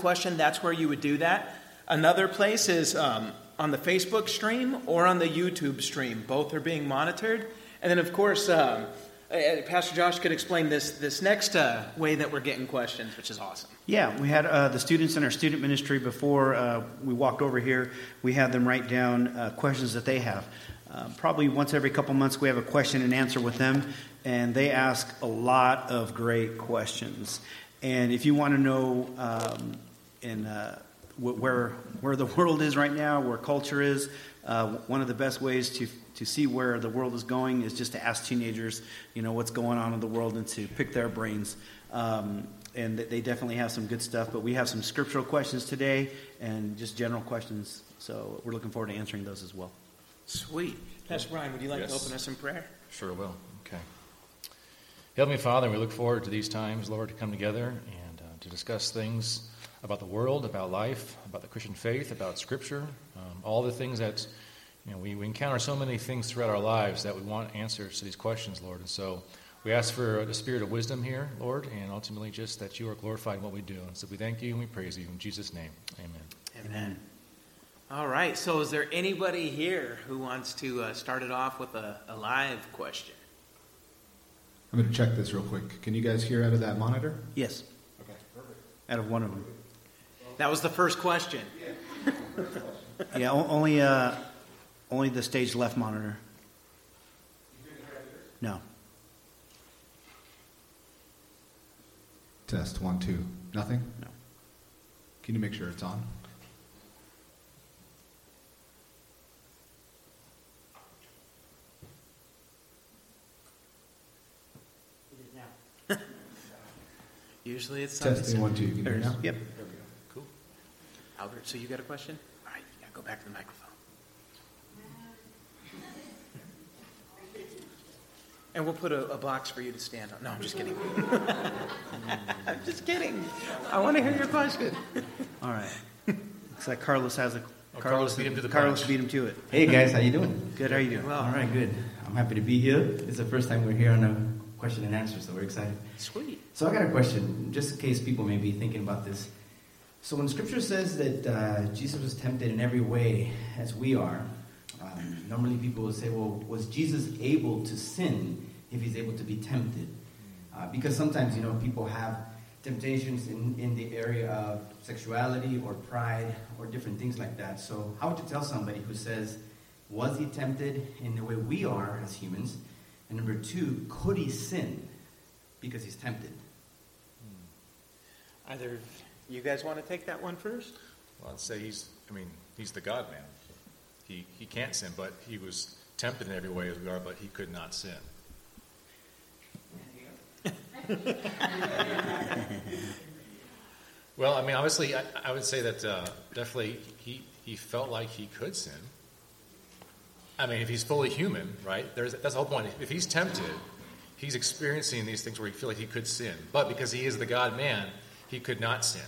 question, that's where you would do that. Another place is um, on the Facebook stream or on the YouTube stream. Both are being monitored. And then, of course, um, Pastor Josh could explain this this next uh, way that we're getting questions, which is awesome. Yeah, we had uh, the students in our student ministry before uh, we walked over here. We had them write down uh, questions that they have. Uh, probably once every couple months, we have a question and answer with them, and they ask a lot of great questions. And if you want to know um, in where where the world is right now, where culture is, one of the best ways to to see where the world is going is just to ask teenagers, you know, what's going on in the world and to pick their brains. Um, and they definitely have some good stuff, but we have some scriptural questions today and just general questions. So we're looking forward to answering those as well. Sweet. Pastor Brian, would you like yes. to open us in prayer? Sure will. Okay. Heavenly Father, we look forward to these times, Lord, to come together and uh, to discuss things about the world, about life, about the Christian faith, about Scripture, um, all the things that you know, we, we encounter so many things throughout our lives that we want answers to these questions, Lord. And so we ask for the spirit of wisdom here, Lord, and ultimately just that you are glorified in what we do. And so we thank you and we praise you in Jesus' name. Amen. Amen. All right. So is there anybody here who wants to uh, start it off with a, a live question? I'm going to check this real quick. Can you guys hear out of that monitor? Yes. Okay, perfect. Out of one of them. That was the first question. yeah, only uh, only the stage left monitor. No. Test one, two. Nothing? No. Can you make sure it's on? Usually it's testing one, two. You Can you hear now? Yep. Cool. Albert, so you got a question? All right, you got to go back to the microphone. And we'll put a, a, box for you to stand on. No, I'm just kidding. I'm just kidding. I want to hear your question. All right. Looks like Carlos has a. Oh, Carlos, beat him to the Carlos beat him to it. Hey guys, how you doing? Good. How are you doing? Well, all right, good. I'm happy to be here. It's the first time we're here on a question and answer, so we're excited. Sweet. So I got a question, just in case people may be thinking about this. So when Scripture says that uh, Jesus was tempted in every way as we are, um, normally people will say, well, was Jesus able to sin if he's able to be tempted? Uh, because sometimes, you know, people have temptations in, in the area of sexuality or pride or different things like that. So, how would you tell somebody who says, was he tempted in the way we are as humans? And number two, could he sin because he's tempted? Either you guys want to take that one first? Well, I'd say he's, I mean, he's the God man. He, he can't sin, but he was tempted in every way as we are, but he could not sin. well, I mean, obviously, I, I would say that uh, definitely he, he felt like he could sin. I mean, if he's fully human, right? There's, that's the whole point. If he's tempted, he's experiencing these things where he feels like he could sin. But because he is the God man, he could not sin.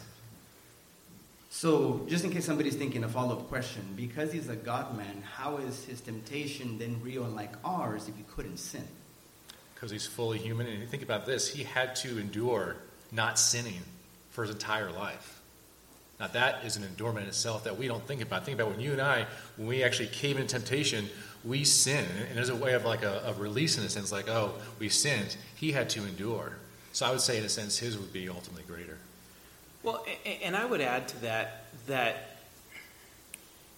So, just in case somebody's thinking a follow up question, because he's a God man, how is his temptation then real and like ours if he couldn't sin? Because he's fully human. And you think about this, he had to endure not sinning for his entire life. Now, that is an endurement in itself that we don't think about. Think about when you and I, when we actually cave into temptation, we sin. And there's a way of like a, of release in a sense, like, oh, we sinned. He had to endure. So I would say, in a sense, his would be ultimately greater. Well, and I would add to that that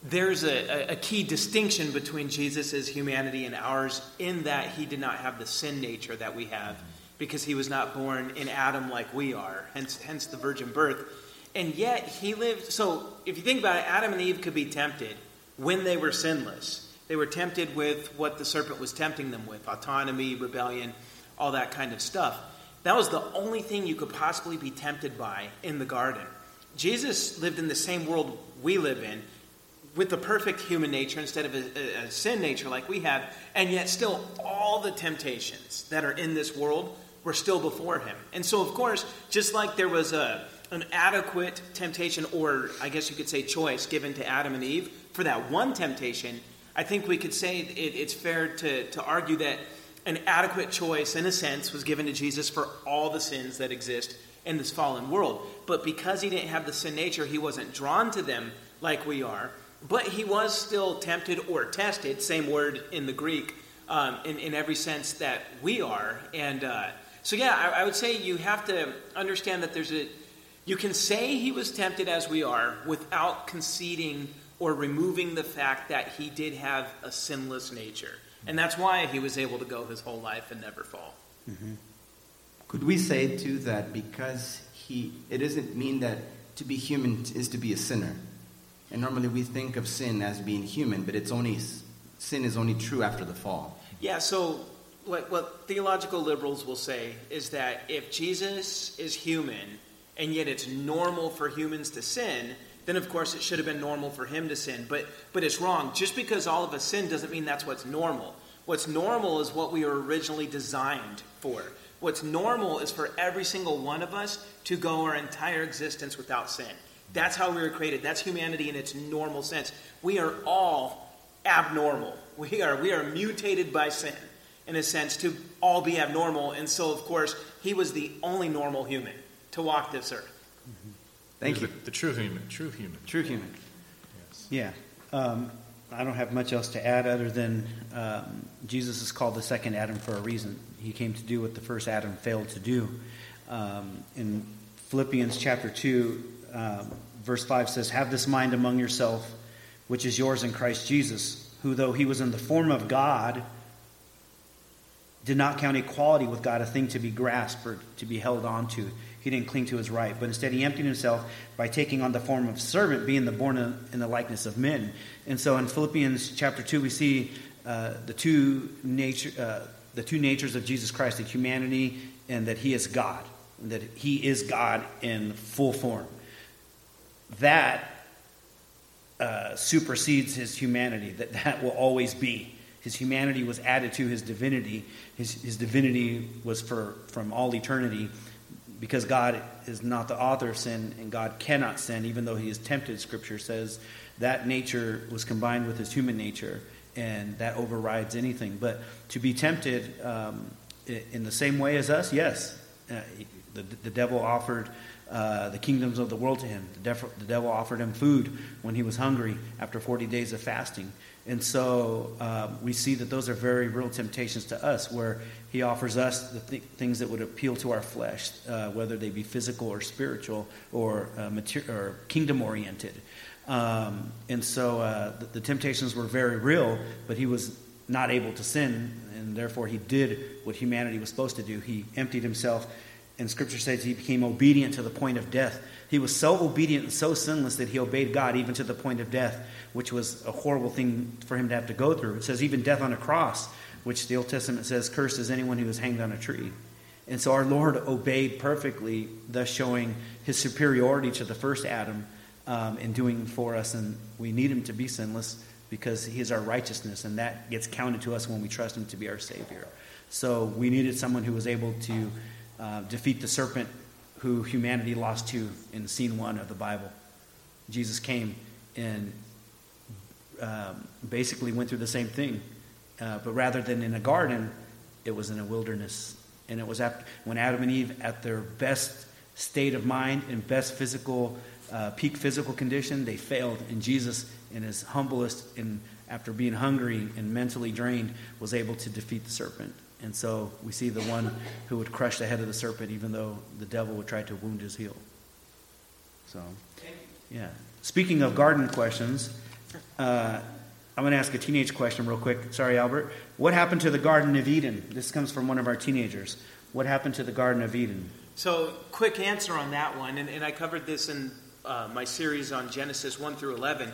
there's a, a, key distinction between Jesus' humanity and ours in that he did not have the sin nature that we have because he was not born in Adam like we are, hence, hence the virgin birth. And yet he lived. So if you think about it, Adam and Eve could be tempted when they were sinless. They were tempted with what the serpent was tempting them with autonomy, rebellion, all that kind of stuff. That was the only thing you could possibly be tempted by in the garden. Jesus lived in the same world we live in with the perfect human nature instead of a, a, a, sin nature like we have, and yet still all the temptations that are in this world were still before him. And so, of course, just like there was a, an adequate temptation, or I guess you could say choice, given to Adam and Eve for that one temptation, I think we could say it, it's fair to, to argue that an adequate choice, in a sense, was given to Jesus for all the sins that exist in this fallen world. But because he didn't have the sin nature, he wasn't drawn to them like we are. But he was still tempted or tested, same word in the Greek, um, in, in every sense that we are. And uh, so, yeah, I, I would say you have to understand that there's a, you can say he was tempted as we are without conceding or removing the fact that he did have a sinless nature. And that's why he was able to go his whole life and never fall. Mm-hmm. Could we say too that because he, it doesn't mean that to be human is to be a sinner, and normally we think of sin as being human, but it's only sin is only true after the fall. Yeah, so what, what theological liberals will say is that if Jesus is human and yet it's normal for humans to sin, then of course it should have been normal for him to sin. But, but it's wrong. Just because all of us sin doesn't mean that's what's normal. What's normal is what we were originally designed for. What's normal is for every single one of us to go our entire existence without sin. That's how we were created. That's humanity in its normal sense. We are all abnormal. We are we are mutated by sin in a sense to all be abnormal. And so of course, he was the only normal human to walk this earth. Mm-hmm. Thank you. The, the true human. True human. True human. Yes. Yeah. Um, I don't have much else to add other than um, Jesus is called the second Adam for a reason. He came to do what the first Adam failed to do. Um, in Philippians chapter 2, um, verse 5 says, Have this mind among yourself, which is yours in Christ Jesus, who, though he was in the form of God, did not count equality with God a thing to be grasped or to be held on to. He didn't cling to his right, but instead he emptied himself by taking on the form of servant, being the born in the likeness of men. And so in Philippians chapter 2, we see uh, the, two nature, uh, the two natures of Jesus Christ, the humanity and that he is God, and that he is God in full form. That uh, supersedes his humanity, that that will always be. His humanity was added to his divinity. His, his divinity was for from all eternity because God is not the author of sin and God cannot sin, even though he is tempted, Scripture says. That nature was combined with his human nature, and that overrides anything. But to be tempted um, in the same way as us, yes. Uh, the, the devil offered uh, the kingdoms of the world to him. The devil, the devil offered him food when he was hungry after 40 days of fasting. And so um, we see that those are very real temptations to us, where he offers us the th- things that would appeal to our flesh, uh, whether they be physical or spiritual or, uh, mater- or kingdom oriented. Um, and so uh, the, the temptations were very real, but he was not able to sin, and therefore he did what humanity was supposed to do. He emptied himself, and Scripture says he became obedient to the point of death. He was so obedient and so sinless that he obeyed God even to the point of death, which was a horrible thing for him to have to go through. It says even death on a cross, which the Old Testament says, cursed is anyone who is hanged on a tree. And so our Lord obeyed perfectly, thus showing his superiority to the first Adam um, in doing for us. And we need him to be sinless because he is our righteousness, and that gets counted to us when we trust him to be our Savior. So we needed someone who was able to uh, defeat the serpent who humanity lost to in scene one of the Bible. Jesus came and um, basically went through the same thing, uh, but rather than in a garden, it was in a wilderness. And it was after, when Adam and Eve, at their best state of mind and best physical, uh, peak physical condition, they failed. And Jesus, in his humblest, and after being hungry and mentally drained, was able to defeat the serpent. And so we see the one who would crush the head of the serpent, even though the devil would try to wound his heel. So, yeah. Speaking of garden questions, uh, I'm going to ask a teenage question real quick. Sorry, Albert. What happened to the Garden of Eden? This comes from one of our teenagers. What happened to the Garden of Eden? So, quick answer on that one, and, and I covered this in uh, my series on Genesis 1 through 11.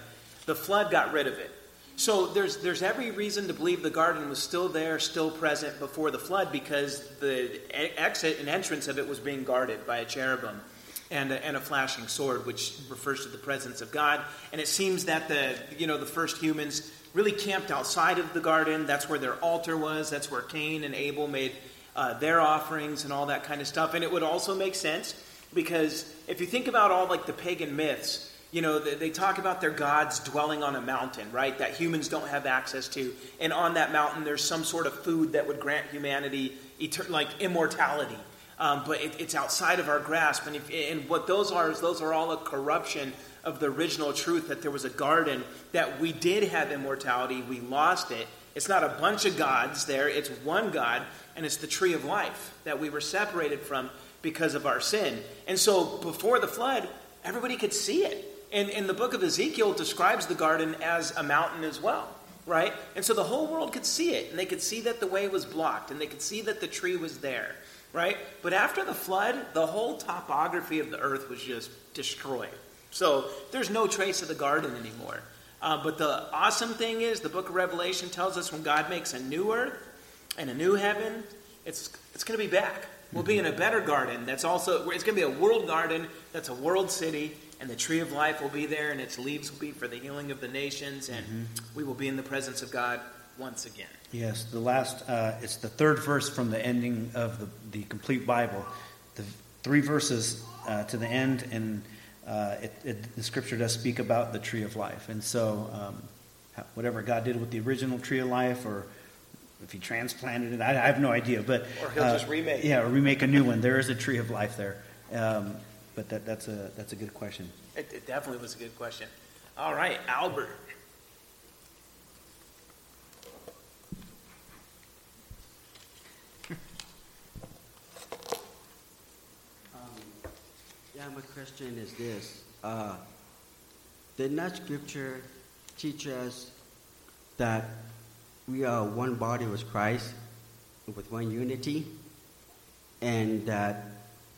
The flood got rid of it. So there's there's every reason to believe the garden was still there, still present before the flood, because the exit and entrance of it was being guarded by a cherubim and a, and a flashing sword, which refers to the presence of God. And it seems that the you know the first humans really camped outside of the garden. That's where their altar was. That's where Cain and Abel made uh, their offerings and all that kind of stuff. And it would also make sense because if you think about all like the pagan myths you know, they talk about their gods dwelling on a mountain, right? That humans don't have access to. And on that mountain, there's some sort of food that would grant humanity, like immortality. Um, but it, it's outside of our grasp. And, if, and what those are is those are all a corruption of the original truth that there was a garden, that we did have immortality, we lost it. It's not a bunch of gods there, it's one God, and it's the tree of life that we were separated from because of our sin. And so before the flood, everybody could see it. And, and the book of Ezekiel describes the garden as a mountain as well, right? And so the whole world could see it, and they could see that the way was blocked, and they could see that the tree was there right? But after the flood, the whole topography of the earth was just destroyed. So there's no trace of the garden anymore. Uh, but the awesome thing is, the book of Revelation tells us when God makes a new earth and a new heaven, it's, it's going to be back. We'll be in a better garden that's also, it's going to be a world garden that's a world city, and the tree of life will be there, and its leaves will be for the healing of the nations, and mm-hmm. we will be in the presence of God once again. Yes, the last, uh, it's the third verse from the ending of the, the complete Bible. The three verses uh, to the end, and uh, it, it, the scripture does speak about the tree of life. And so, um, whatever God did with the original tree of life, or if He transplanted it, I, I have no idea. But or He'll just uh, remake. Yeah, or remake a new one. There is a tree of life there. Um, but that, that's a that's a good question. It, it definitely was a good question. All right, Albert. I'm a Christian is this. Uh, did not Scripture teach us that we are one body with Christ, with one unity, and that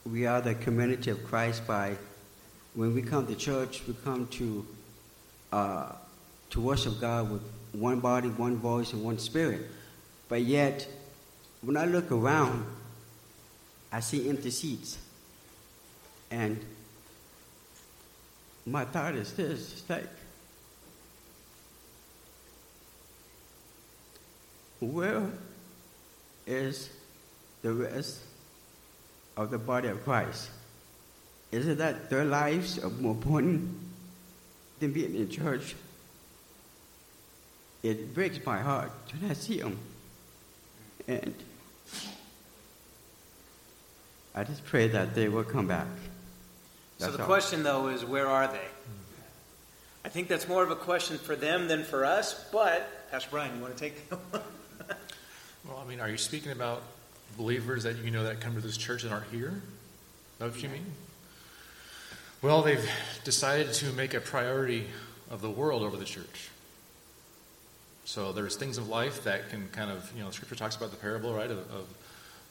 we are the community of Christ by when we come to church, we come to uh, to worship God with one body, one voice, and one spirit. But yet, when I look around, I see empty seats. And my thought is this it's like, where is the rest of the body of Christ? Is it that their lives are more important than being in church? It breaks my heart when I see them. And I just pray that they will come back. That's so the all. question, though, is where are they? I think that's more of a question for them than for us, but Pastor Brian, you want to take that one? well, I mean, are you speaking about believers that you know that come to this church and aren't here? Is that what you mean? Well, they've decided to make a priority of the world over the church. So there's things of life that can kind of, you know, Scripture talks about the parable, right, of,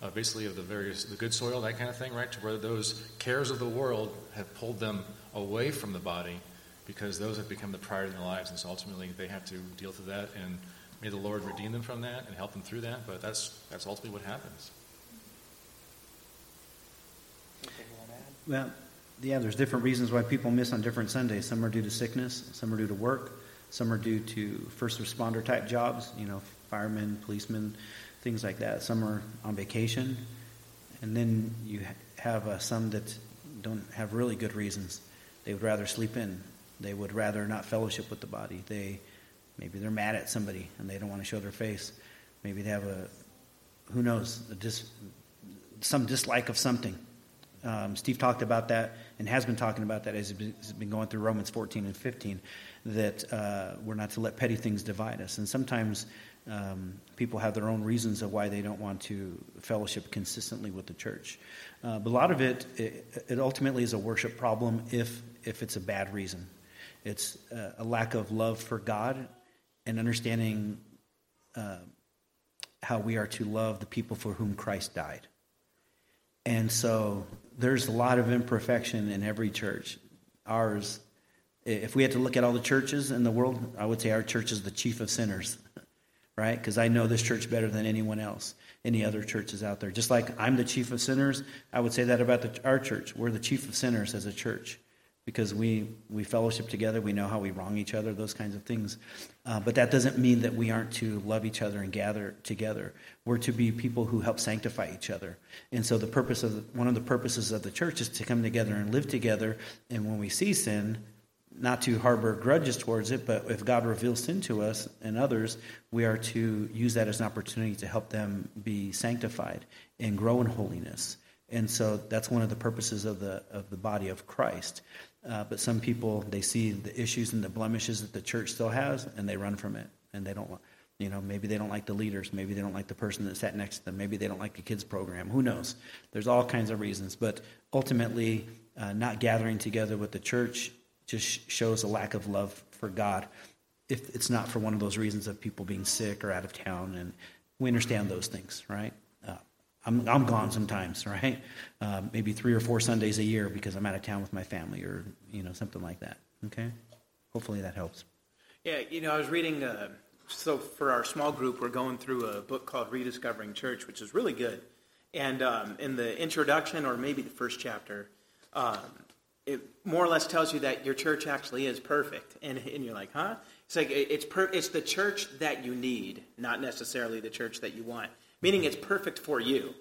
of basically of the various the good soil, that kind of thing, right? To where those cares of the world have pulled them away from the body because those have become the priority in their lives, and so ultimately they have to deal with that, and may the Lord redeem them from that and help them through that. But that's that's ultimately what happens. Well, yeah, there's different reasons why people miss on different Sundays. Some are due to sickness, some are due to work, some are due to first responder type jobs, you know, firemen, policemen, things like that. Some are on vacation, and then you have uh, some that don't have really good reasons. They would rather sleep in. They would rather not fellowship with the body. They maybe they're mad at somebody and they don't want to show their face. Maybe they have a who knows dis, some dislike of something. Um, Steve talked about that and has been talking about that as he's been going through Romans 14 and 15, that uh, we're not to let petty things divide us. And sometimes um, people have their own reasons of why they don't want to fellowship consistently with the church. Uh, but a lot of it, it, it, ultimately is a worship problem if, if it's a bad reason. It's uh, a lack of love for God and understanding uh, how we are to love the people for whom Christ died. And so there's a lot of imperfection in every church. Ours, if we had to look at all the churches in the world, I would say our church is the chief of sinners right? Because I know this church better than anyone else, any other churches out there. Just like I'm the chief of sinners, I would say that about the, our church. We're the chief of sinners as a church because we, we fellowship together, we know how we wrong each other, those kinds of things. Uh, but that doesn't mean that we aren't to love each other and gather together. We're to be people who help sanctify each other. And so the purpose of one of the purposes of the church is to come together and live together. And when we see sin, not to harbor grudges towards it, but if God reveals sin to us and others, we are to use that as an opportunity to help them be sanctified and grow in holiness And so that's one of the purposes of the, of the body of Christ. Uh, but some people, they see the issues and the blemishes that the church still has, and they run from it. And they don't want, you know, maybe they don't like the leaders. Maybe they don't like the person that sat next to them. Maybe they don't like the kids' program. Who knows? There's all kinds of reasons. But ultimately, uh, not gathering together with the church just shows a lack of love for God if it's not for one of those reasons of people being sick or out of town. And we understand those things, right? I'm, I'm gone sometimes, right? Uh, maybe three or four Sundays a year because I'm out of town with my family or, you know, something like that. Okay? Hopefully that helps. Yeah, you know, I was reading, uh, so for our small group, we're going through a book called Rediscovering Church, which is really good. And um, in the introduction, or maybe the first chapter, um, it more or less tells you that your church actually is perfect. And, and you're like, huh? It's like it's per, it's the church that you need, not necessarily the church that you want. Meaning it's perfect for you.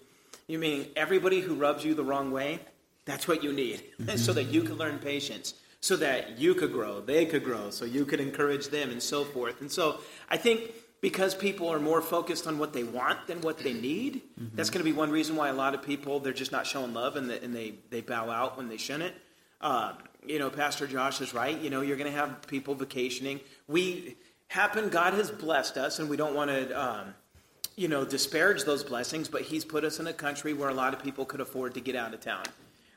You mean everybody who rubs you the wrong way, that's what you need, mm-hmm. so that you can learn patience, so that you could grow, they could grow, so you could encourage them, and so forth. And so I think because people are more focused on what they want than what they need, mm-hmm. that's going to be one reason why a lot of people they're just not showing love and, the, and they they bow out when they shouldn't. Um, you know, Pastor Josh is right. You know, you're going to have people vacationing. We happen, God has blessed us, and we don't want to, um, you know, disparage those blessings, but He's put us in a country where a lot of people could afford to get out of town.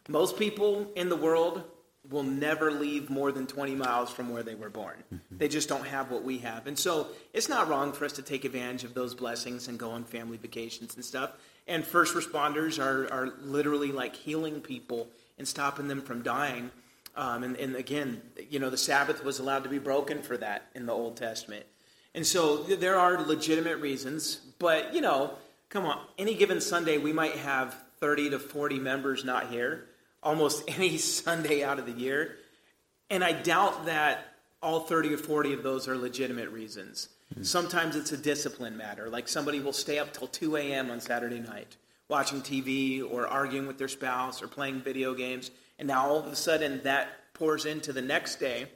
Most people in the world will never leave more than 20 miles from where they were born. Mm-hmm. They just don't have what we have. And so it's not wrong for us to take advantage of those blessings and go on family vacations and stuff. And first responders are, are literally like healing people and stopping them from dying. Um, and, and, again, you know, the Sabbath was allowed to be broken for that in the Old Testament. And so there are legitimate reasons, but, you know, come on, any given Sunday we might have 30 to 40 members not here, almost any Sunday out of the year. And I doubt that all 30 or 40 of those are legitimate reasons. Mm-hmm. Sometimes it's a discipline matter, like somebody will stay up till 2 a.m. on Saturday night watching TV or arguing with their spouse or playing video games. And now all of a sudden that pours into the next day,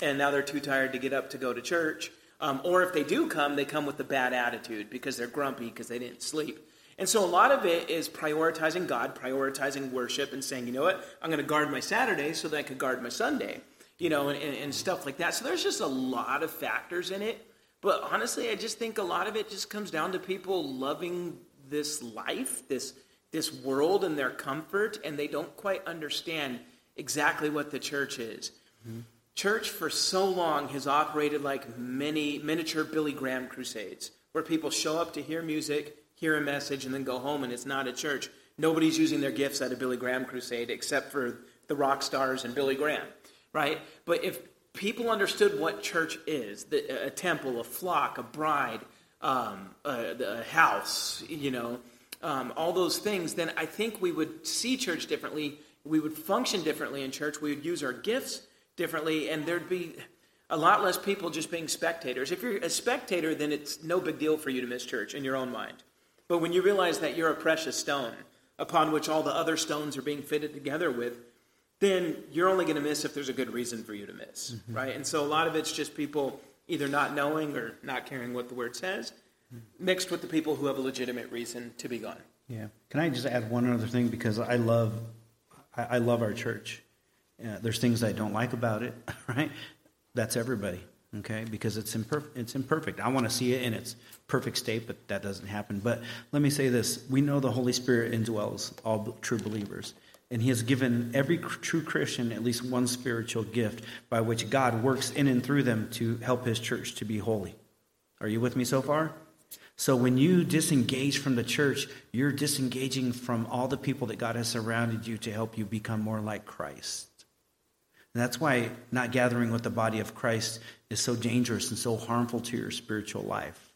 and now they're too tired to get up to go to church. Um, or if they do come, they come with a bad attitude because they're grumpy because they didn't sleep. And so a lot of it is prioritizing God, prioritizing worship, and saying, you know what, I'm going to guard my Saturday so that I could guard my Sunday, you know, and, and, and stuff like that. So there's just a lot of factors in it. But honestly, I just think a lot of it just comes down to people loving this life, this, this world and their comfort, and they don't quite understand exactly what the church is. Mm-hmm. Church for so long has operated like many miniature Billy Graham crusades, where people show up to hear music, hear a message, and then go home, and it's not a church. Nobody's using their gifts at a Billy Graham crusade except for the rock stars and Billy Graham, right? But if people understood what church is the, a temple, a flock, a bride, um, a, a, house, you know, um, all those things, then I think we would see church differently. We would function differently in church. We would use our gifts differently, and there'd be a lot less people just being spectators. If you're a spectator, then it's no big deal for you to miss church in your own mind. But when you realize that you're a precious stone upon which all the other stones are being fitted together with, then you're only going to miss if there's a good reason for you to miss, mm-hmm. right? And so a lot of it's just people either not knowing or not caring what the word says, mixed with the people who have a legitimate reason to be gone. Yeah. Can I just add one other thing because I love, I, I love our church. Uh, there's things I don't like about it, right? That's everybody, okay? Because it's imperfect. It's imperfect. I want to see it in its perfect state, but that doesn't happen. But let me say this: we know the Holy Spirit indwells all true believers. And he has given every true Christian at least one spiritual gift by which God works in and through them to help his church to be holy. Are you with me so far? So when you disengage from the church, you're disengaging from all the people that God has surrounded you to help you become more like Christ. And that's why not gathering with the body of Christ is so dangerous and so harmful to your spiritual life.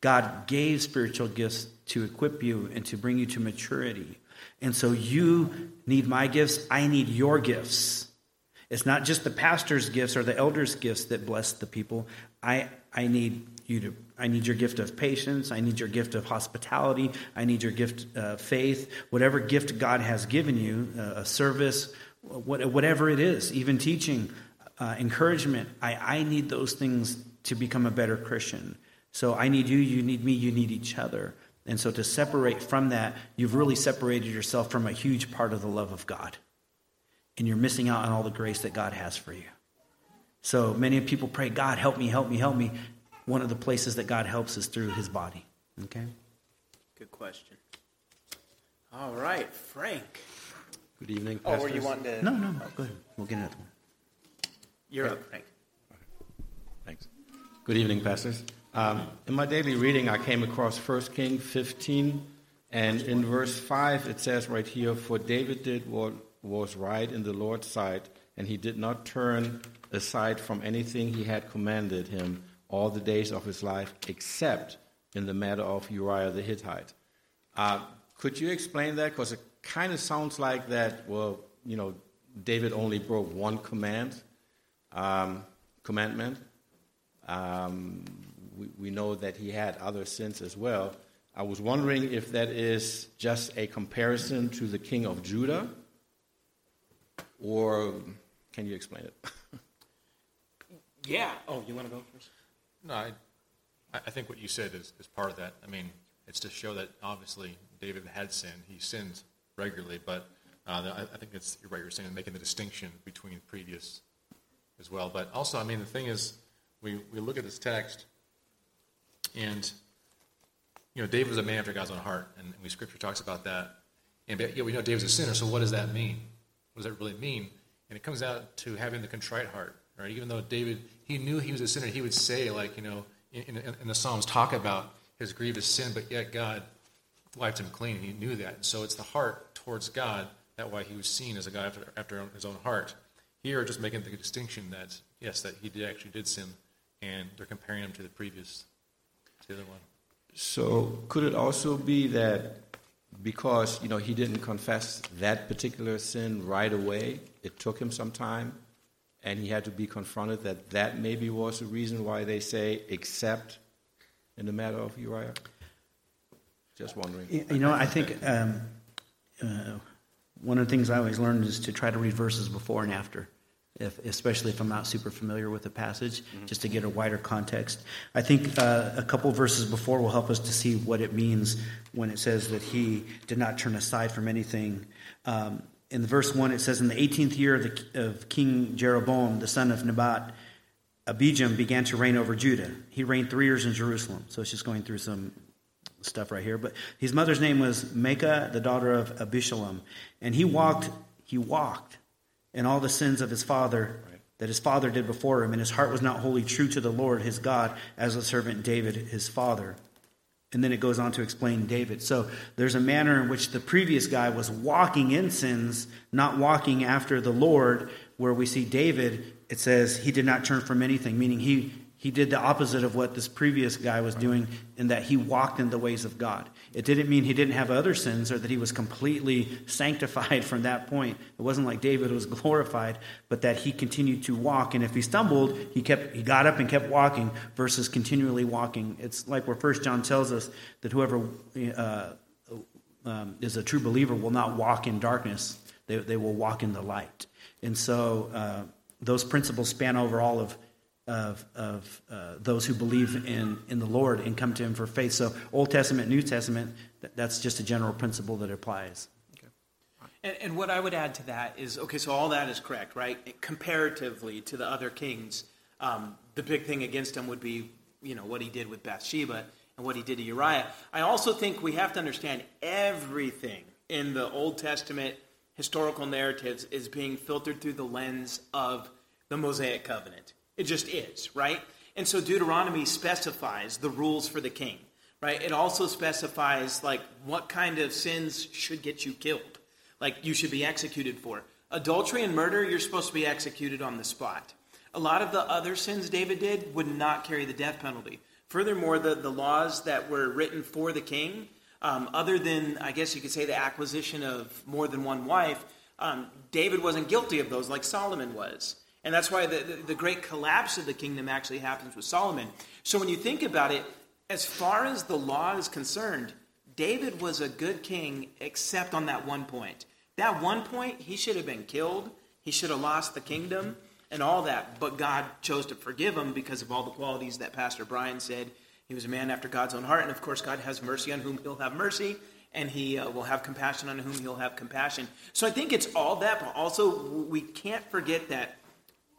God gave spiritual gifts to equip you and to bring you to maturity. And so you need my gifts, I need your gifts. It's not just the pastor's gifts or the elder's gifts that bless the people. I, I need you to I need your gift of patience, I need your gift of hospitality, I need your gift of faith, whatever gift God has given you, uh, a service, whatever it is, even teaching, uh, encouragement. I, I need those things to become a better Christian. So I need you, you need me, you need each other. And so to separate from that, you've really separated yourself from a huge part of the love of God. And you're missing out on all the grace that God has for you. So many people pray, God, help me, help me, help me. One of the places that God helps is through his body. Okay? Good question. All right, Frank. Good evening, Oh, pastors. you wanting to? No, no, go ahead. We'll get another one. You're up, Frank. Thanks. Good evening, pastors. Um, in my daily reading, I came across 1 King 15, and in verse 5 it says right here, For David did what was right in the Lord's sight, and he did not turn aside from anything he had commanded him all the days of his life, except in the matter of Uriah the Hittite. Uh, could you explain that? Because it kind of sounds like that, well, you know, David only broke one command, um, commandment. Um, we, we know that he had other sins as well. I was wondering if that is just a comparison to the king of Judah, or can you explain it? Yeah. Oh, you want to go first? No, I, I think what you said is, is part of that. I mean, it's to show that obviously David had sinned. He sinned regularly, but uh, I, I think it's you're right. You're saying making the distinction between previous as well. But also, I mean, the thing is, we, we look at this text, and you know, David was a man after God's own heart, and we Scripture talks about that. And yeah, we know David's a sinner. So what does that mean? What does that really mean? And it comes out to having the contrite heart, right? Even though David, he knew he was a sinner, he would say, like, you know, in, in, in the Psalms, talk about his grievous sin, but yet God wiped him clean. He knew that. And so it's the heart towards God. That why he was seen as a guy after, after his own heart. Here, just making the distinction that, yes, that he did actually did sin, and they're comparing him to the previous, to the other one. So, could it also be that because you know he didn't confess that particular sin right away, it took him some time, and he had to be confronted that that maybe was the reason why they say except in the matter of Uriah? Just wondering. You you know, I think um, uh, one of the things I always learn is to try to read verses before and after, if, especially if I'm not super familiar with the passage, just to get a wider context. I think uh, a couple verses before will help us to see what it means when it says that he did not turn aside from anything. Um, in the verse 1, it says, In the 18th year of, the, of King Jeroboam, the son of Nebat, Abijam began to reign over Judah. He reigned three years in Jerusalem. So it's just going through some stuff right here. But his mother's name was Maacah, the daughter of Abishalom. And he walked, he walked in all the sins of his father that his father did before him, and his heart was not wholly true to the Lord his God, as the servant David his father. And then it goes on to explain David. So there's a manner in which the previous guy was walking in sins, not walking after the Lord, where we see David, it says he did not turn from anything, meaning he, he did the opposite of what this previous guy was doing in that he walked in the ways of God. It didn't mean he didn't have other sins or that he was completely sanctified from that point. It wasn't like David was glorified, but that he continued to walk. And if he stumbled, he kept he got up and kept walking versus continually walking. It's like where First John tells us that whoever uh, um, is a true believer will not walk in darkness; they they will walk in the light. And so uh, those principles span over all of of, of uh, those who believe in, in the Lord and come to Him for faith. So, Old Testament, New Testament, that, that's just a general principle that applies. And, and what I would add to that is okay, so all that is correct, right? Comparatively to the other kings, um, the big thing against him would be, you know, what he did with Bathsheba and what he did to Uriah. I also think we have to understand everything in the Old Testament historical narratives is being filtered through the lens of the Mosaic covenant. It just is, right? And so Deuteronomy specifies the rules for the king, right? It also specifies like what kind of sins should get you killed like you should be executed for. Adultery and murder, you're supposed to be executed on the spot. A lot of the other sins David did would not carry the death penalty. Furthermore, the, the laws that were written for the king, um, other than, I guess you could say, the acquisition of more than one wife, um, David wasn't guilty of those like Solomon was. And that's why the, the, the great collapse of the kingdom actually happens with Solomon. So when you think about it, as far as the law is concerned, David was a good king except on that one point. That one point, he should have been killed. He should have lost the kingdom and all that. But God chose to forgive him because of all the qualities that Pastor Brian said. He was a man after God's own heart, and of course, God has mercy on whom He'll have mercy, and He uh, will have compassion on whom He'll have compassion. So I think it's all that, but also we can't forget that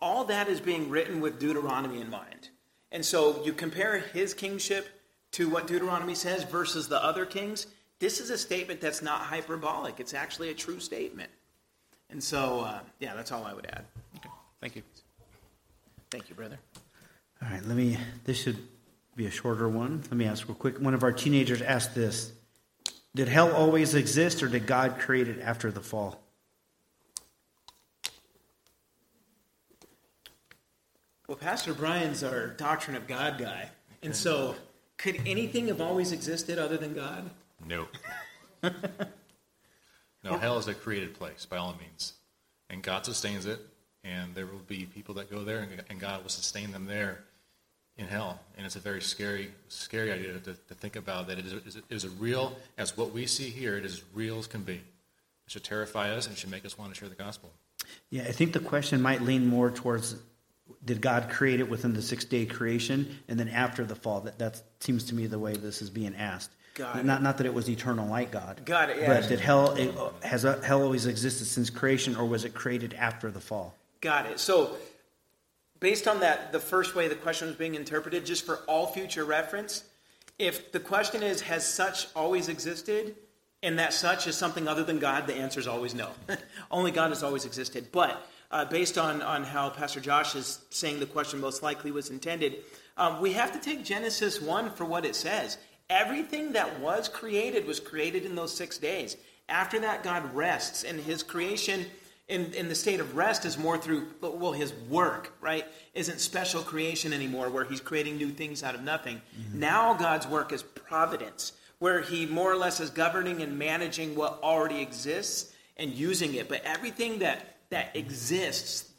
all that is being written with Deuteronomy in mind. And so you compare his kingship to what Deuteronomy says versus the other kings. This is a statement that's not hyperbolic. It's actually a true statement. And so, uh, yeah, that's all I would add. Okay, thank you. Thank you, brother. All right, let me, this should be a shorter one. Let me ask real quick. One of our teenagers asked this Did hell always exist, or did God create it after the fall? Well, Pastor Brian's our Doctrine of God guy. And so, could anything have always existed other than God? No. no, hell is a created place by all means. And God sustains it, and there will be people that go there, and, and God will sustain them there in hell. And it's a very scary, scary idea to, to think about that it is, it is as real as what we see here, it is as real as can be. It should terrify us and should make us want to share the gospel. Yeah, I think the question might lean more towards did God create it within the six day creation and then after the fall? That that seems to me the way this is being asked. Got it. not not that it was eternal like God. Got it, yeah. But did hell it, has uh, hell always existed since creation, or was it created after the fall? Got it. So, based on that, the first way the question was being interpreted, just for all future reference, if the question is, has such always existed, and that such is something other than God, the answer is always no. Only God has always existed. But uh, based on, on how Pastor Josh is saying the question most likely was intended, um, we have to take Genesis 1 for what it says. Everything that was created was created in those six days. After that, God rests, and his creation in, in the state of rest is more through, well, his work, right? Isn't special creation anymore, where he's creating new things out of nothing. Mm-hmm. Now, God's work is providence, where he more or less is governing and managing what already exists and using it. But everything that that exists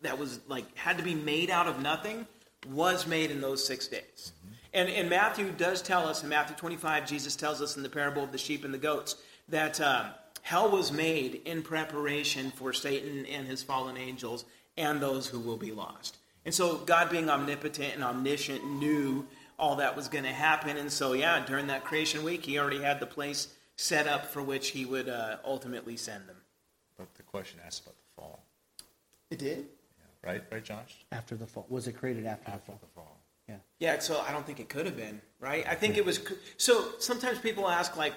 that was like had to be made out of nothing was made in those six days. Mm-hmm. And, and Matthew does tell us in Matthew 25, Jesus tells us in the parable of the sheep and the goats that um, hell was made in preparation for Satan and his fallen angels and those who will be lost. And so God, being omnipotent and omniscient, knew all that was going to happen. And so, yeah, during that creation week, he already had the place set up for which he would uh, ultimately send them. But the question asks about it did? Yeah. Right, right, Josh? After the fall. Was it created after, after the fall? the fall? Yeah. Yeah, so I don't think it could have been, right? I think it was. So sometimes people ask, like,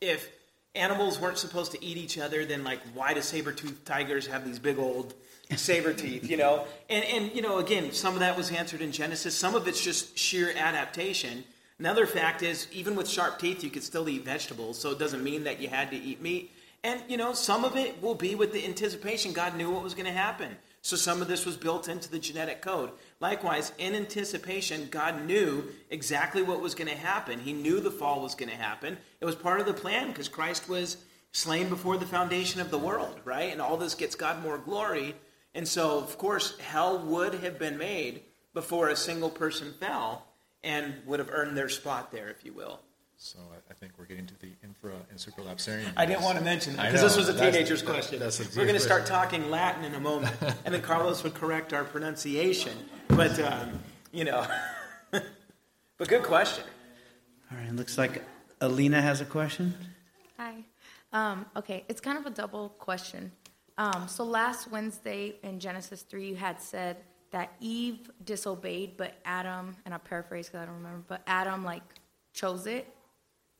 if animals weren't supposed to eat each other, then, like, why do saber-toothed tigers have these big old saber teeth, you know? And, and, you know, again, some of that was answered in Genesis. Some of it's just sheer adaptation. Another fact is, even with sharp teeth, you could still eat vegetables, so it doesn't mean that you had to eat meat. And, you know, some of it will be with the anticipation. God knew what was going to happen. So some of this was built into the genetic code. Likewise, in anticipation, God knew exactly what was going to happen. He knew the fall was going to happen. It was part of the plan because Christ was slain before the foundation of the world, right? And all this gets God more glory. And so, of course, hell would have been made before a single person fell and would have earned their spot there, if you will. So I, think we're getting to the infra and supralapsarian. I didn't want to mention that because this was a teenager's that's, question. That's we're going to start talking Latin in a moment, and then Carlos would correct our pronunciation. But um, you know, but good question. All right, looks like Alina has a question. Hi. Um, okay, it's kind of a double question. Um, so last Wednesday in Genesis 3, you had said that Eve disobeyed, but Adam, and I paraphrase because I don't remember, but Adam like chose it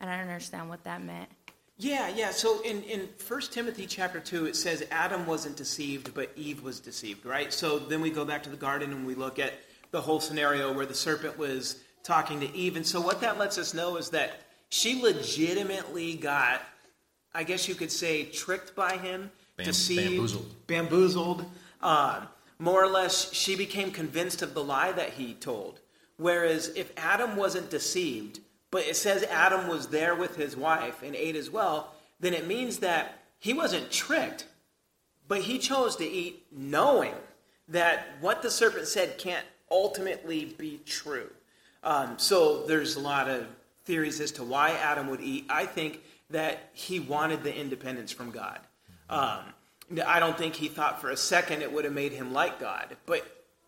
and I don't understand what that meant. Yeah, yeah. So in, in 1 Timothy chapter 2, it says Adam wasn't deceived, but Eve was deceived, right? So then we go back to the garden and we look at the whole scenario where the serpent was talking to Eve. And so what that lets us know is that she legitimately got, I guess you could say, tricked by him, Bam- deceived, bamboozled. bamboozled. Uh, more or less, she became convinced of the lie that he told. Whereas if Adam wasn't deceived, but it says Adam was there with his wife and ate as well, then it means that he wasn't tricked, but he chose to eat knowing that what the serpent said can't ultimately be true. Um, so there's a lot of theories as to why Adam would eat. I think that he wanted the independence from God. Um, I don't think he thought for a second it would have made him like God, but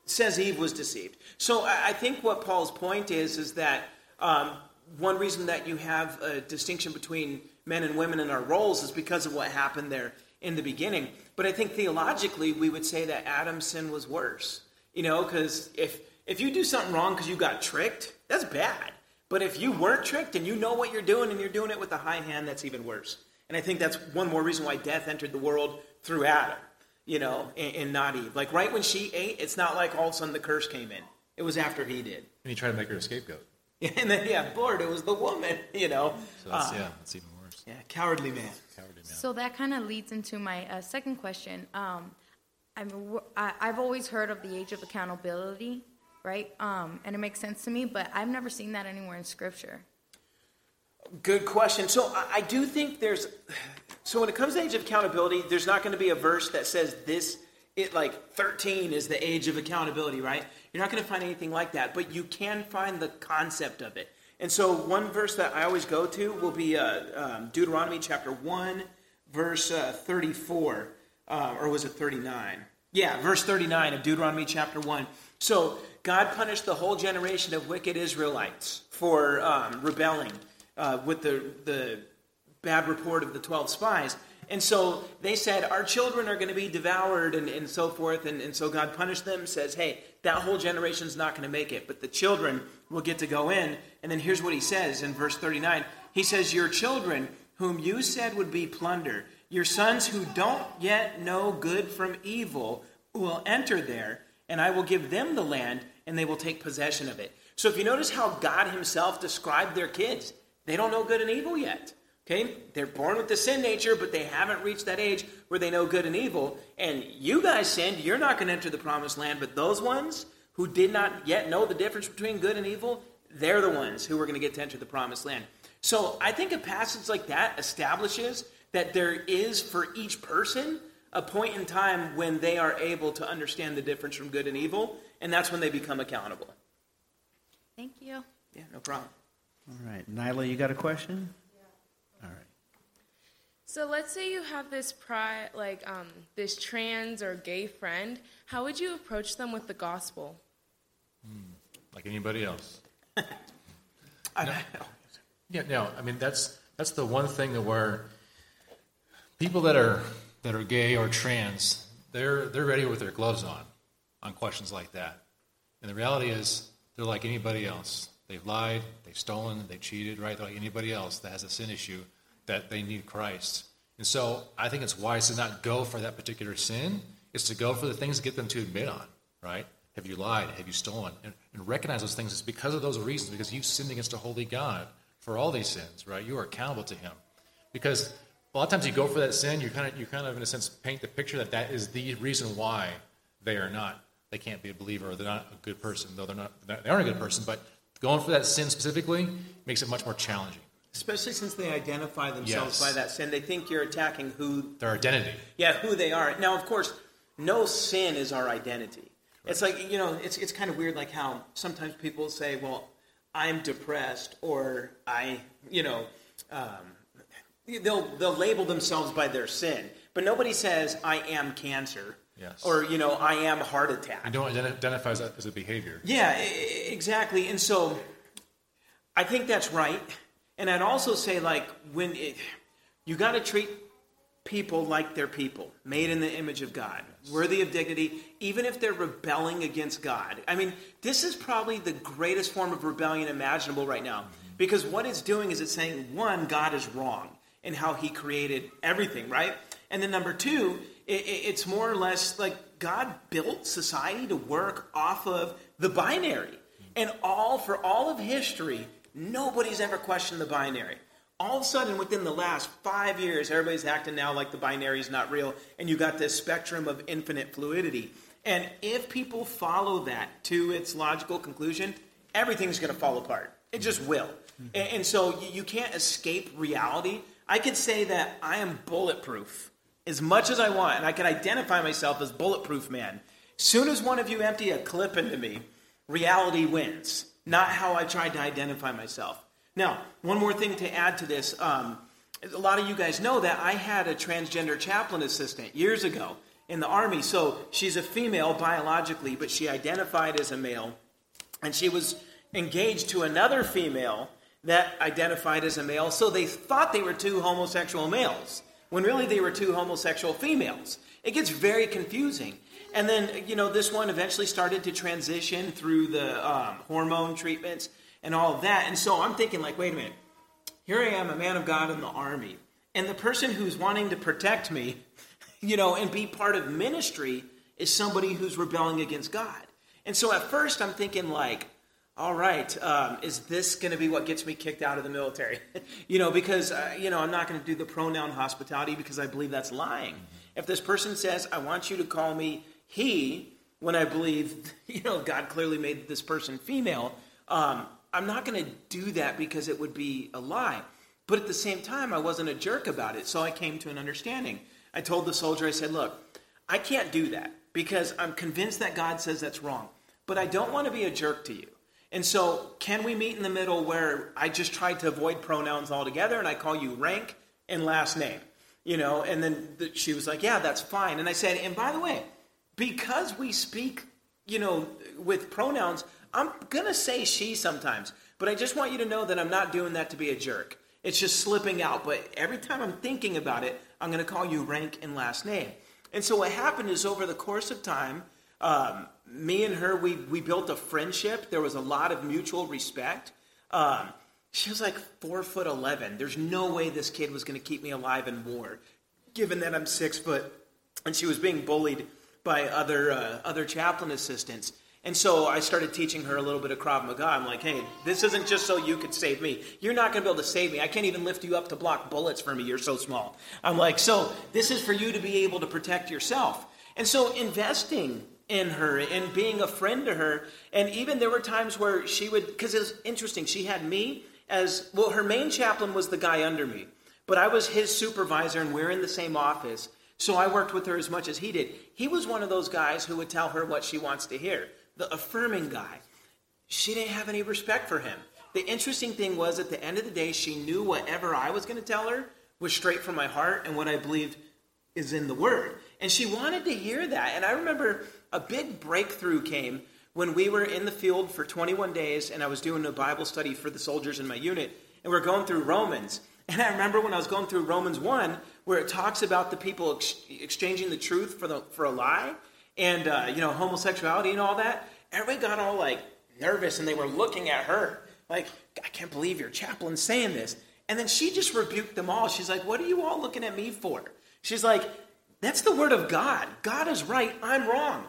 says Eve was deceived. So I think what Paul's point is is that Um, one reason that you have a distinction between men and women in our roles is because of what happened there in the beginning. But I think theologically, we would say that Adam's sin was worse. You know, because if if you do something wrong because you got tricked, that's bad. But if you weren't tricked and you know what you're doing and you're doing it with a high hand, that's even worse. And I think that's one more reason why death entered the world through Adam, you know, and, and not Eve. Like right when she ate, it's not like all of a sudden the curse came in. It was after he did. And he tried to make her a scapegoat. And then, yeah, Lord, it was the woman, you know. So that's, Uh, yeah, that's even worse. yeah, cowardly man. Cowardly man. So that kind of leads into my uh, second question. Um, I mean, wh- I, I've always heard of the age of accountability, right? Um, and it makes sense to me, but I've never seen that anywhere in Scripture. Good question. So I, I do think there's. So when it comes to age of accountability, there's not going to be a verse that says this. It like 13 is the age of accountability, right? You're not going to find anything like that, but you can find the concept of it. And so one verse that I always go to will be uh, um, Deuteronomy chapter 1, verse uh, 34, uh, or was it 39? Yeah, verse 39 of Deuteronomy chapter 1. So God punished the whole generation of wicked Israelites for um, rebelling uh, with the, the bad report of the 12 spies. And so they said, Our children are going to be devoured and, and so forth. And, and so God punished them, says, Hey, that whole generation's not going to make it, but the children will get to go in. And then here's what he says in verse 39 He says, Your children, whom you said would be plunder, your sons who don't yet know good from evil, will enter there, and I will give them the land, and they will take possession of it. So if you notice how God Himself described their kids, they don't know good and evil yet. Okay? They're born with the sin nature, but they haven't reached that age where they know good and evil. And you guys sinned, you're not going to enter the promised land, but those ones who did not yet know the difference between good and evil, they're the ones who are going to get to enter the promised land. So I think a passage like that establishes that there is for each person a point in time when they are able to understand the difference from good and evil, and that's when they become accountable. Thank you. Yeah, no problem. All right. Nyla, you got a question? All right. So let's say you have this pri- like um, this trans or gay friend. How would you approach them with the gospel? Like anybody else. I, know. Yeah, no, I mean that's that's the one thing that where people that are that are gay or trans, they're they're ready with their gloves on on questions like that. And the reality is they're like anybody else. They've lied, they've stolen, they've cheated, right? They're like anybody else that has a sin issue that they need Christ. And so I think it's wise to not go for that particular sin. It's to go for the things that get them to admit on, right? Have you lied? Have you stolen? And, and recognize those things. It's because of those reasons, because you've sinned against a holy God for all these sins, right? You are accountable to Him. Because a lot of times you go for that sin, you kind of, you kind of, in a sense, paint the picture that that is the reason why they are not, they can't be a believer or they're not a good person, though they're not, they aren't a good person. But going for that sin specifically makes it much more challenging. Especially since they identify themselves Yes. by that sin, they think you're attacking who Their identity. Yeah, who they are. Now, of course, no sin is our identity. It's like, you know, it's, it's kind of weird, like how sometimes people say, well, I'm depressed, or I, you know, um, they'll, they'll label themselves by their sin. But nobody says, I am cancer, Yes. or, you know, I am heart attack. You don't identify as a, as a behavior. Yeah, exactly. And so I think that's right. And I'd also say, like, when it, you got to treat people like they're people, made in the image of God, worthy of dignity, even if they're rebelling against God. I mean, this is probably the greatest form of rebellion imaginable right now. Mm-hmm. Because what it's doing is it's saying, one, God is wrong in how he created everything, right? And then number two, it, it- it's more or less like God built society to work off of the binary. Mm-hmm. And all for all of history, nobody's ever questioned the binary. All of a sudden, within the last five years, everybody's acting now like the binary is not real, and you got this spectrum of infinite fluidity. And if people follow that to its logical conclusion, everything's going to fall apart. It just will. Mm-hmm. And, and so you, you can't escape reality. I could say that I am bulletproof as much as I want, and I can identify myself as bulletproof man. Soon as one of you empty a clip into me, reality wins, not how I tried to identify myself. Now, one more thing to add to this. Um, a lot of you guys know that I had a transgender chaplain assistant years ago in the Army. So she's a female biologically, but she identified as a male. And she was engaged to another female that identified as a male, so they thought they were two homosexual males, when really they were two homosexual females. It gets very confusing. And then, you know, this one eventually started to transition through the um, hormone treatments and all of that. And so I'm thinking, like, wait a minute. Here I am, a man of God in the army. And the person who's wanting to protect me, you know, and be part of ministry is somebody who's rebelling against God. And so at first I'm thinking, like, all right, um, is this going to be what gets me kicked out of the military? you know, because, uh, you know, I'm not going to do the pronoun hospitality because I believe that's lying. If this person says, I want you to call me he, when I believe, you know, God clearly made this person female, um, I'm not going to do that because it would be a lie. But at the same time, I wasn't a jerk about it, so I came to an understanding. I told the soldier, I said, look, I can't do that because I'm convinced that God says that's wrong, but I don't want to be a jerk to you. And so, can we meet in the middle where I just tried to avoid pronouns altogether and I call you rank and last name? You know, and then the, she was like, yeah, that's fine. And I said, and by the way, because we speak, you know, with pronouns, I'm going to say she sometimes, but I just want you to know that I'm not doing that to be a jerk. It's just slipping out. But every time I'm thinking about it, I'm going to call you rank and last name. And so what happened is over the course of time, um, me and her, we, we built a friendship. There was a lot of mutual respect. Um, she was like four foot 11. There's no way this kid was going to keep me alive in war, given that I'm six foot. And she was being bullied by other uh, other chaplain assistants. And so I started teaching her a little bit of Krav Maga. I'm like, hey, this isn't just so you could save me. You're not going to be able to save me. I can't even lift you up to block bullets for me. You're so small. I'm like, so this is for you to be able to protect yourself. And so investing in her and being a friend to her. And even there were times where she would, because it's interesting, she had me as, well, her main chaplain was the guy under me, but I was his supervisor and we we're in the same office. So I worked with her as much as he did. He was one of those guys who would tell her what she wants to hear, the affirming guy. She didn't have any respect for him. The interesting thing was, at the end of the day, she knew whatever I was going to tell her was straight from my heart and what I believed is in the Word. And she wanted to hear that. And I remember a big breakthrough came when we were in the field for 21 days and I was doing a Bible study for the soldiers in my unit. And we're going through Romans. And I remember when I was going through Romans 1, where it talks about the people ex- exchanging the truth for, the, for a lie and, uh, you know, homosexuality and all that. Everybody got all, like, nervous and they were looking at her like, I can't believe your chaplain's saying this. And then she just rebuked them all. She's like, What are you all looking at me for? She's like, That's the word of God. God is right. I'm wrong.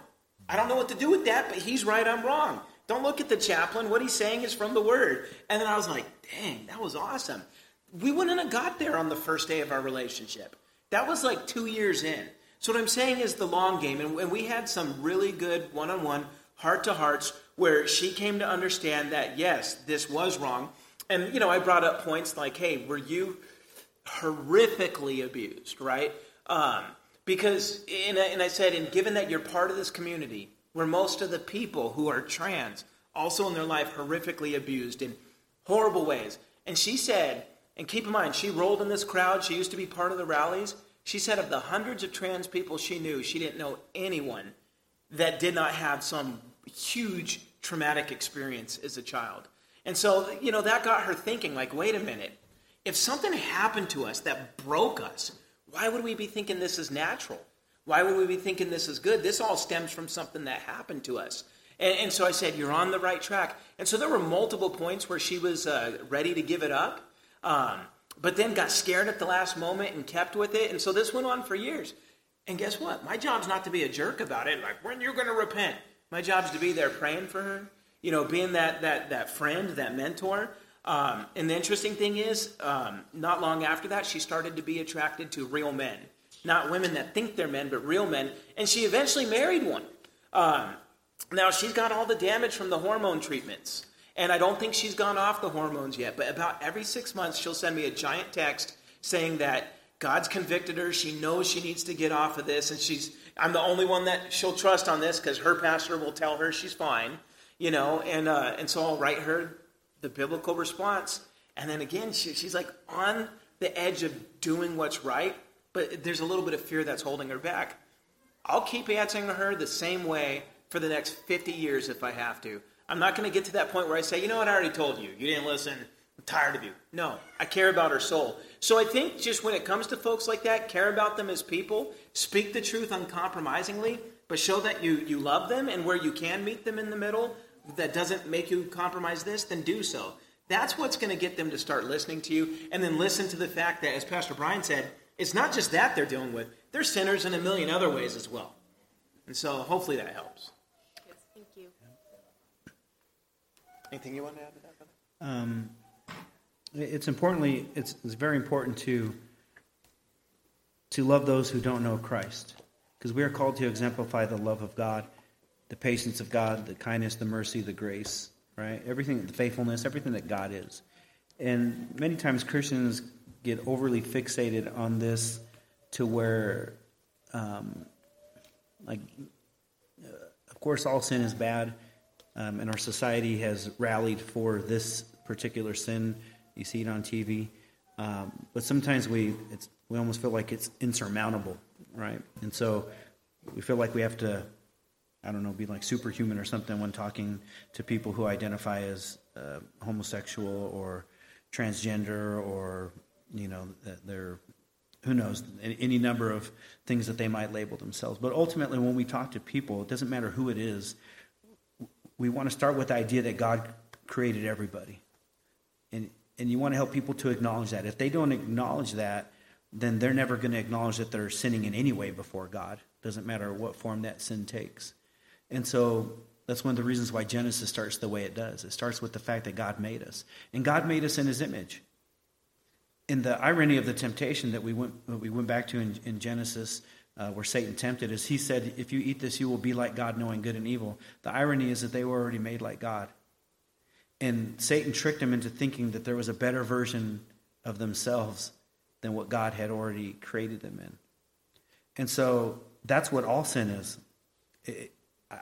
I don't know what to do with that, but he's right. I'm wrong. Don't look at the chaplain. What he's saying is from the word. And then I was like, Dang, that was awesome we wouldn't have got there on the first day of our relationship. That was like two years in. So, what I'm saying is the long game. And we had some really good one on one, heart to hearts, where she came to understand that, yes, this was wrong. And, you know, I brought up points like, hey, were you horrifically abused, right? Um, because, and I, and I said, and given that you're part of this community where most of the people who are trans also in their life horrifically abused in horrible ways. And she said, and keep in mind, she rolled in this crowd. She used to be part of the rallies. She said of the hundreds of trans people she knew, she didn't know anyone that did not have some huge traumatic experience as a child. And so, you know, that got her thinking like, wait a minute. If something happened to us that broke us, why would we be thinking this is natural? Why would we be thinking this is good? This all stems from something that happened to us. And, and so I said, You're on the right track. And so there were multiple points where she was uh, ready to give it up. Um, but then got scared at the last moment and kept with it. And so this went on for years. And guess what? My job's not to be a jerk about it. Like, when you're going to repent? My job's to be there praying for her, you know, being that, that, that friend, that mentor. Um, and the interesting thing is, um, not long after that, she started to be attracted to real men. Not women that think they're men, but real men. And she eventually married one. Um, now, she's got all the damage from the hormone treatments. And I don't think she's gone off the hormones yet, but about every six months, she'll send me a giant text saying that God's convicted her. She knows she needs to get off of this, and she's. I'm the only one that she'll trust on this because her pastor will tell her she's fine, you know. And uh, and so I'll write her the biblical response, and then again, she, she's like on the edge of doing what's right, but there's a little bit of fear that's holding her back. I'll keep answering her the same way for the next 50 years if I have to. I'm not going to get to that point where I say, you know what, I already told you. You didn't listen. I'm tired of you. No, I care about her soul. So I think just when it comes to folks like that, care about them as people, speak the truth uncompromisingly, but show that you, you love them and where you can meet them in the middle that doesn't make you compromise this, then do so. That's what's going to get them to start listening to you and then listen to the fact that, as Pastor Brian said, it's not just that they're dealing with, they're sinners in a million other ways as well. And so hopefully that helps. Yes, thank you. Anything you want to add to that, brother? Um, it's importantly, it's, it's very important to to love those who don't know Christ, because we are called to exemplify the love of God, the patience of God, the kindness, the mercy, the grace, right? Everything, the faithfulness, everything that God is. And many times Christians get overly fixated on this to where, um, like, uh, of course, all sin is bad, um, and our society has rallied for this particular sin. You see it on TV, um, but sometimes we we almost feel like it's insurmountable, right? And so we feel like we have to, I don't know, be like superhuman or something when talking to people who identify as uh, homosexual or transgender or you know they're who knows any number of things that they might label themselves. But ultimately, when we talk to people, it doesn't matter who it is. We want to start with the idea that God created everybody, and and you want to help people to acknowledge that. If they don't acknowledge that, then they're never going to acknowledge that they're sinning in any way before God. Doesn't matter what form that sin takes. And so that's one of the reasons why Genesis starts the way it does. It starts with the fact that God made us. And God made us in his image. In the irony of the temptation that we went, we went back to in, in Genesis, uh, where Satan tempted is he said, If you eat this, you will be like God, knowing good and evil. The irony is that they were already made like God. And Satan tricked them into thinking that there was a better version of themselves than what God had already created them in. And so that's what all sin is. It,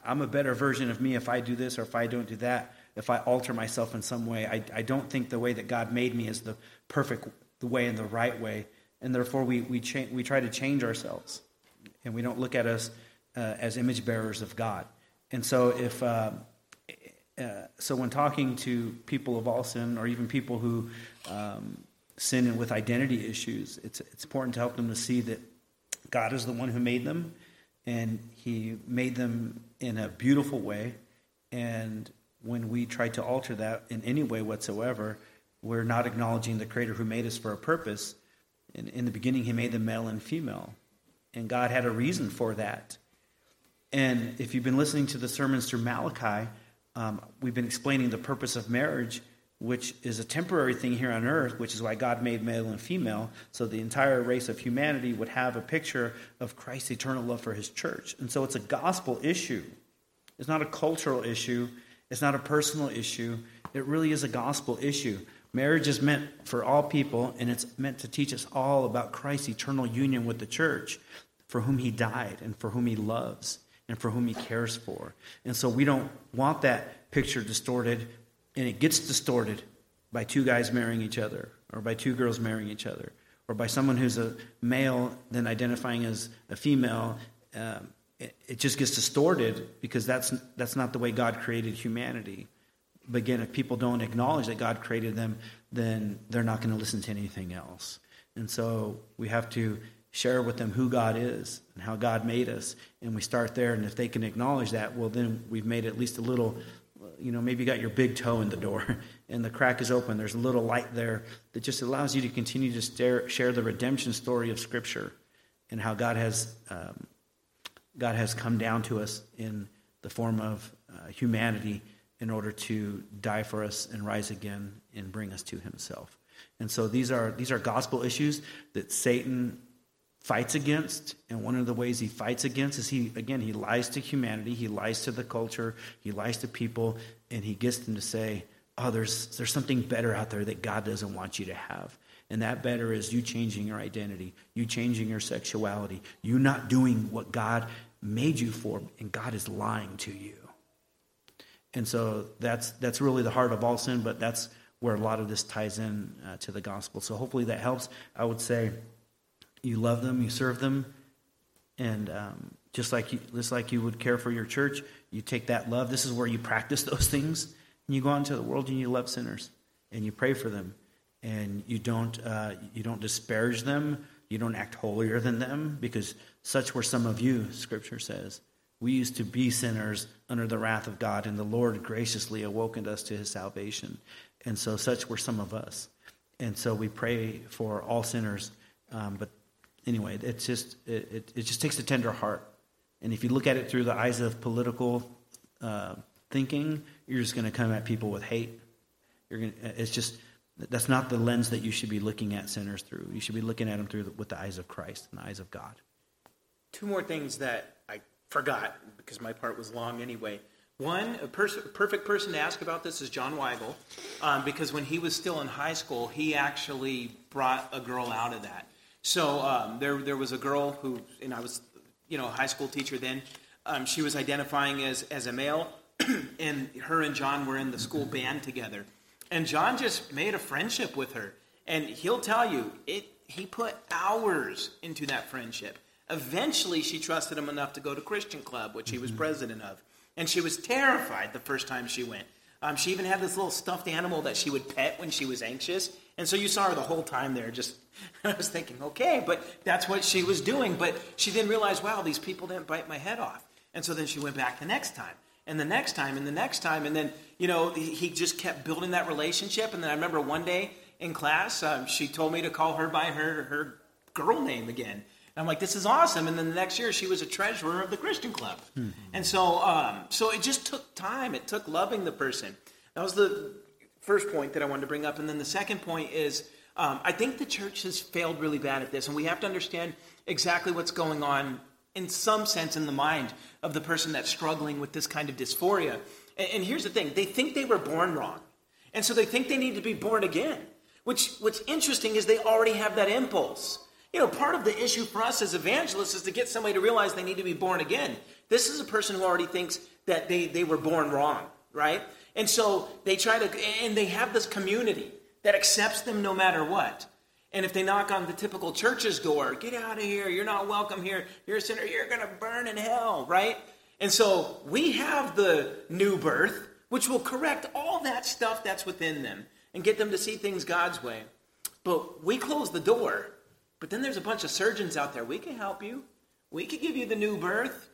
I'm a better version of me if I do this or if I don't do that, if I alter myself in some way. I, I don't think the way that God made me is the perfect the way and the right way. And therefore, we, we, cha- we try to change ourselves. And we don't look at us uh, as image bearers of God. And so, if uh, uh, so, when talking to people of all sin, or even people who um, sin with identity issues, it's, it's important to help them to see that God is the one who made them, and He made them in a beautiful way. And when we try to alter that in any way whatsoever, we're not acknowledging the Creator who made us for a purpose. In, in the beginning, He made them male and female, and God had a reason for that. And if you've been listening to the sermons through Malachi, um, we've been explaining the purpose of marriage, which is a temporary thing here on earth, which is why God made male and female, so the entire race of humanity would have a picture of Christ's eternal love for his church. And so it's a gospel issue. It's not a cultural issue, it's not a personal issue. It really is a gospel issue. Marriage is meant for all people, and it's meant to teach us all about Christ's eternal union with the church, for whom he died and for whom he loves and for whom he cares for. And so we don't want that picture distorted, and it gets distorted by two guys marrying each other, or by two girls marrying each other, or by someone who's a male then identifying as a female. Um, it, it just gets distorted because that's, that's not the way God created humanity. But again, if people don't acknowledge that God created them, then they're not going to listen to anything else. And so we have to share with them who God is and how God made us. And we start there. And if they can acknowledge that, well, then we've made at least a little, you know, maybe you got your big toe in the door and the crack is open. There's a little light there that just allows you to continue to stare, share the redemption story of Scripture and how God has, um, God has come down to us in the form of uh, humanity in order to die for us and rise again and bring us to himself. And so these are these are gospel issues that Satan fights against. And one of the ways he fights against is he again he lies to humanity he lies to the culture he lies to people and he gets them to say oh there's there's something better out there that god doesn't want you to have. And that better is you changing your identity you changing your sexuality you not doing what god made you for and god is lying to you and so that's that's really the heart of all sin but that's where a lot of this ties in uh, to the gospel so hopefully that helps i would say you love them, you serve them, and um, Just like you, just like you would care for your church, you take that love. This is where you practice those things. And you go out into the world and you love sinners and you pray for them, and you don't uh, you don't disparage them. You don't act holier than them because such were some of you. Scripture says we used to be sinners under the wrath of God, and the Lord graciously awakened us to His salvation. And so, such were some of us. And so, we pray for all sinners. Um, but anyway, it's just it, it, it just takes a tender heart and if you look at it through the eyes of political uh, thinking, you're just going to come at people with hate. You're going it's just that's not the lens that you should be looking at sinners through. You should be looking at them through the, with the eyes of Christ and the eyes of God. Two more things that forgot because my part was long anyway. One, a, pers- perfect person to ask about this is John Weigel, um, because when he was still in high school, he actually brought a girl out of that. So um, there, there was a girl who, and I was you know, high school teacher then. Um, she was identifying as, as a male, and her and John were in the school band together. And John just made a friendship with her. And he'll tell you, it, he put hours into that friendship. Eventually, she trusted him enough to go to Christian Club, which he was mm-hmm. president of. And she was terrified the first time she went. Um, she even had this little stuffed animal that she would pet when she was anxious. And so you saw her the whole time there. Just I was thinking, okay, but that's what she was doing. But she then realized, wow, these people didn't bite my head off. And so then she went back the next time, and the next time, and the next time, and then you know he just kept building that relationship. And then I remember one day in class, um, she told me to call her by her her girl name again. And I'm like, this is awesome. And then the next year, she was a treasurer of the Christian Club. Mm-hmm. And so, um, so it just took time. It took loving the person. That was the first point that I wanted to bring up. And then the second point is um, I think the church has failed really bad at this, and we have to understand exactly what's going on in some sense in the mind of the person that's struggling with this kind of dysphoria. And, and here's the thing they think they were born wrong, and so they think they need to be born again. Which, what's interesting is they already have that impulse. You know, part of the issue for us as evangelists is to get somebody to realize they need to be born again. This is a person who already thinks that they, they were born wrong, right? And so they try to, and they have this community that accepts them no matter what. And if they knock on the typical church's door, get out of here, you're not welcome here, you're a sinner, you're going to burn in hell, right? And so we have the new birth, which will correct all that stuff that's within them and get them to see things God's way. But we close the door. But then there's a bunch of surgeons out there. We can help you. We can give you the new birth.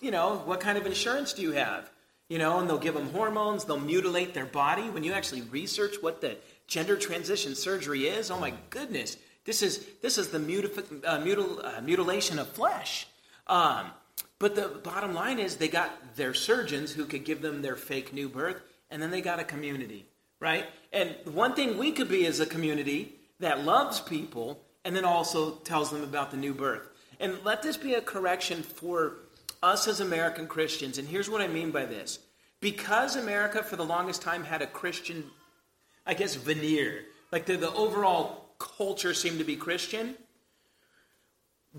You know, what kind of insurance do you have? You know, and they'll give them hormones, they'll mutilate their body. When you actually research what the gender transition surgery is, oh my goodness, this is this is the mutif- uh, mutil- uh, mutilation of flesh. Um, but the bottom line is they got their surgeons who could give them their fake new birth, and then they got a community, right? And one thing we could be is a community that loves people and then also tells them about the new birth. And let this be a correction for us as American Christians, and here's what I mean by this. Because America, for the longest time, had a Christian, I guess, veneer, like the, the overall culture seemed to be Christian,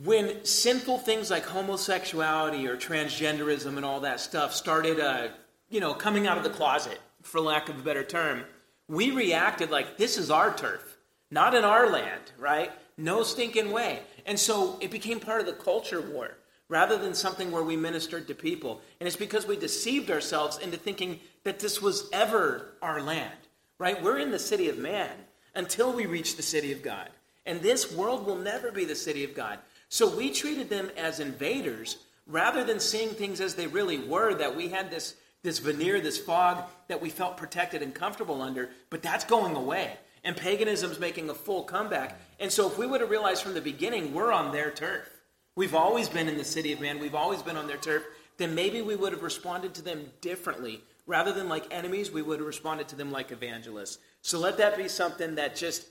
when sinful things like homosexuality or transgenderism and all that stuff started, uh, you know, coming out of the closet, for lack of a better term, we reacted like this is our turf, not in our land, right? No stinking way. And so it became part of the culture war rather than something where we ministered to people. And it's because we deceived ourselves into thinking that this was ever our land, right? We're in the city of man until we reach the city of God. And this world will never be the city of God. So we treated them as invaders rather than seeing things as they really were, that we had this, this veneer, this fog that we felt protected and comfortable under, but that's going away. And paganism's making a full comeback. And so if we would have realized from the beginning, we're on their turf we've always been in the city of man, we've always been on their turf, then maybe we would have responded to them differently. Rather than like enemies, we would have responded to them like evangelists. So let that be something that just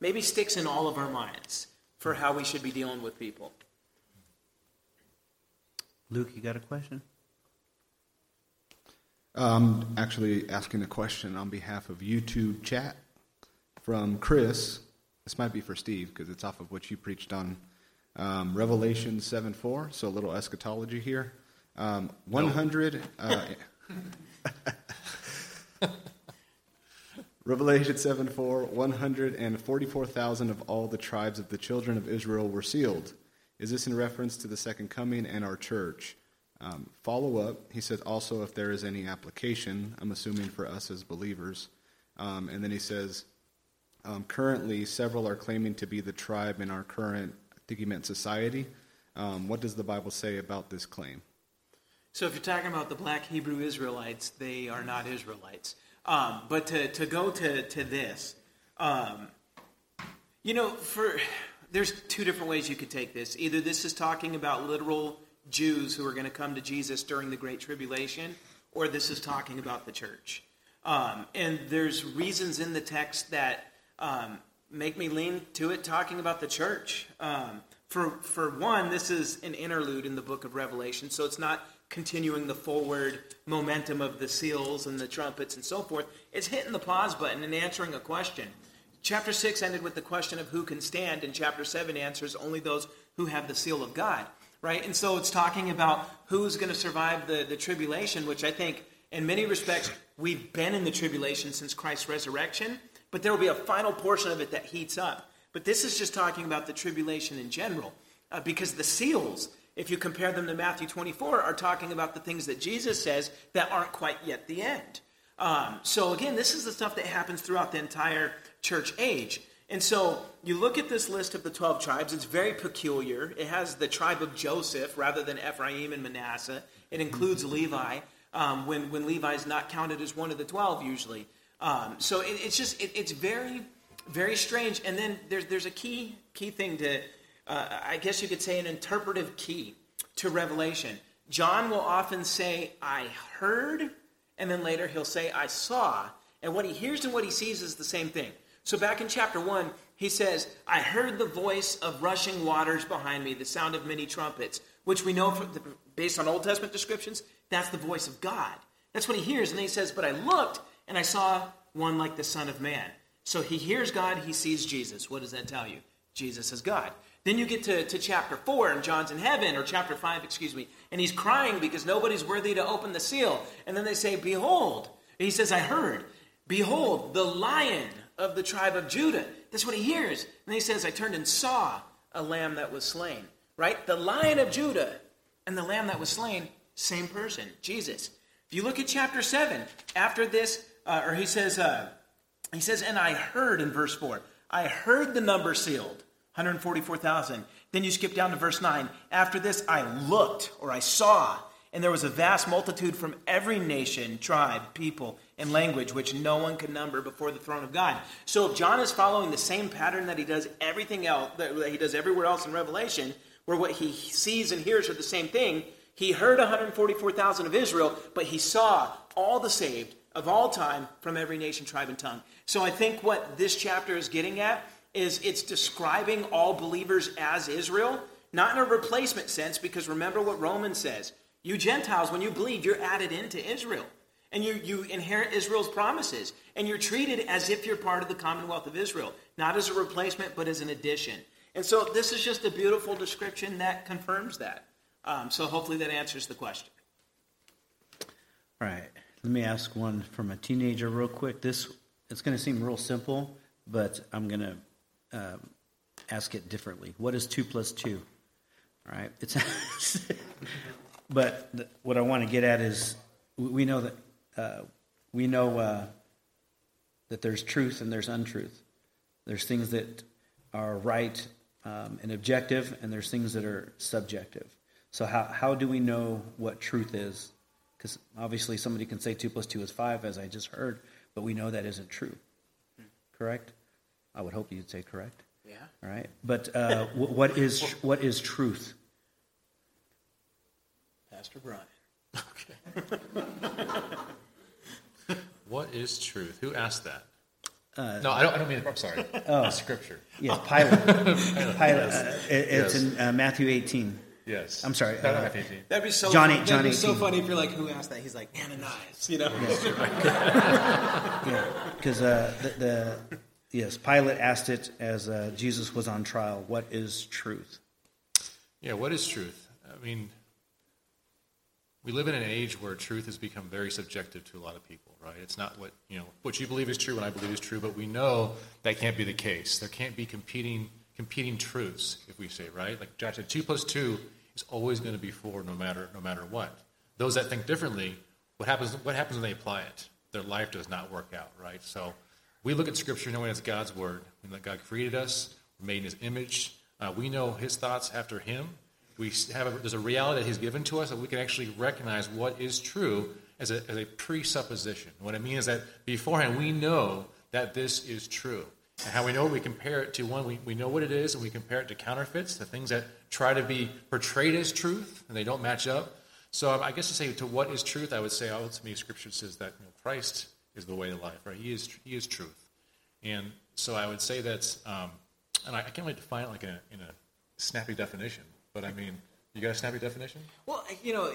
maybe sticks in all of our minds for how we should be dealing with people. Luke, you got a question? I'm actually asking a question on behalf of YouTube chat from Chris. This might be for Steve because it's off of what you preached on um, Revelation 7 4, so a little eschatology here. Um, 100. Uh, Revelation 7 4, 144,000 of all the tribes of the children of Israel were sealed. Is this in reference to the second coming and our church? Um, follow up, he says also if there is any application, I'm assuming for us as believers. Um, and then he says, um, currently, several are claiming to be the tribe in our current, I think he meant society. Um, what does the Bible say about this claim? So if you're talking about the black Hebrew Israelites, they are not Israelites. Um, but to, to go to, to this, um, you know, for there's two different ways you could take this. Either this is talking about literal Jews who are going to come to Jesus during the Great Tribulation, or this is talking about the church. Um, and there's reasons in the text that um, make me lean to it talking about the church. Um, for, for one, this is an interlude in the book of Revelation, so it's not continuing the forward momentum of the seals and the trumpets and so forth. It's hitting the pause button and answering a question. Chapter 6 ended with the question of who can stand, and chapter 7 answers only those who have the seal of God, right? And so it's talking about who's going to survive the, the tribulation, which I think, in many respects, we've been in the tribulation since Christ's resurrection, but there will be a final portion of it that heats up. But this is just talking about the tribulation in general, uh, because the seals, if you compare them to Matthew 24, are talking about the things that Jesus says that aren't quite yet the end. Um, so again, this is the stuff that happens throughout the entire church age. And so you look at this list of the 12 tribes, it's very peculiar. It has the tribe of Joseph rather than Ephraim and Manasseh. It includes Levi um, when, when Levi is not counted as one of the 12 usually. Um, so it, it's just, it, it's very, very strange. And then there's, there's a key, key thing to, uh, I guess you could say, an interpretive key to Revelation. John will often say, I heard, and then later he'll say, I saw. And what he hears and what he sees is the same thing. So back in chapter 1, he says, I heard the voice of rushing waters behind me, the sound of many trumpets, which we know from the, based on Old Testament descriptions, that's the voice of God. That's what he hears. And then he says, But I looked and I saw one like the Son of Man. So he hears God, he sees Jesus. What does that tell you? Jesus is God. Then you get to, to chapter 4, and John's in heaven, or chapter 5, excuse me, and he's crying because nobody's worthy to open the seal. And then they say, Behold. He says, I heard, Behold, the lion of the tribe of Judah. That's what he hears. And he says, I turned and saw a lamb that was slain. Right? The lion of Judah and the lamb that was slain, same person, Jesus. If you look at chapter 7, after this, uh, or he says, uh, he says, and I heard in verse 4, I heard the number sealed. 144,000. Then you skip down to verse 9. After this, I looked or I saw, and there was a vast multitude from every nation, tribe, people, and language, which no one could number before the throne of God. So if John is following the same pattern that he does everything else, that he does everywhere else in Revelation, where what he sees and hears are the same thing, he heard 144,000 of Israel, but he saw all the saved of all time from every nation, tribe, and tongue. So I think what this chapter is getting at is it's describing all believers as Israel, not in a replacement sense, because remember what Romans says. You Gentiles, when you believe, you're added into Israel. And you, you inherit Israel's promises. And you're treated as if you're part of the commonwealth of Israel, not as a replacement, but as an addition. And so this is just a beautiful description that confirms that. Um, so hopefully that answers the question. All right. Let me ask one from a teenager real quick. This it's going to seem real simple, but I'm going to uh, ask it differently. What is two plus two? All right, it's. but the, what I want to get at is we know that uh, we know uh, that there's truth and there's untruth. There's things that are right um, and objective, and there's things that are subjective. So how how do we know what truth is? Because obviously somebody can say two plus two is five, as I just heard, but we know that isn't true. Correct? I would hope you'd say correct. Yeah. All right. But uh, what is what is truth? Pastor Brian. Okay. what is truth? Who asked that? Uh, no, I don't. I don't mean. I'm sorry. Oh, scripture. Yes, Pilate. Pilate. Uh, it, it's Yes. in uh, Matthew 18. Yes. I'm sorry. No, no, uh, That'd be so. John fun- eight- John that'd be so 18. funny if you're like, who asked that? He's like Ananias. You know. Yeah, because uh, the, the yes, Pilate asked it as uh, Jesus was on trial. What is truth? Yeah, what is truth? I mean, we live in an age where truth has become very subjective to a lot of people, right? It's not what, you know, what you believe is true and I believe is true, but we know that can't be the case. There can't be competing competing truths, if we say, right? Like Josh said, two plus two is always going to be four no matter, no matter what. Those that think differently, what happens, what happens when they apply it? Their life does not work out, right? So we look at Scripture knowing it's God's Word. We know God created us, made in His image. Uh, we know His thoughts after Him. We have a, there's a reality that He's given to us that we can actually recognize what is true as a, as a presupposition. What I mean is that beforehand we know that this is true. And how we know we compare it to one, we, we know what it is, and we compare it to counterfeits, the things that try to be portrayed as truth, and they don't match up. So um, I guess to say to what is truth, I would say ultimately Scripture says that you know, Christ is the way to life, right? He is, he is truth. And so I would say that, um, and I, I, can't really define it like in a, in a snappy definition, but I mean, you got a snappy definition? Well, you know,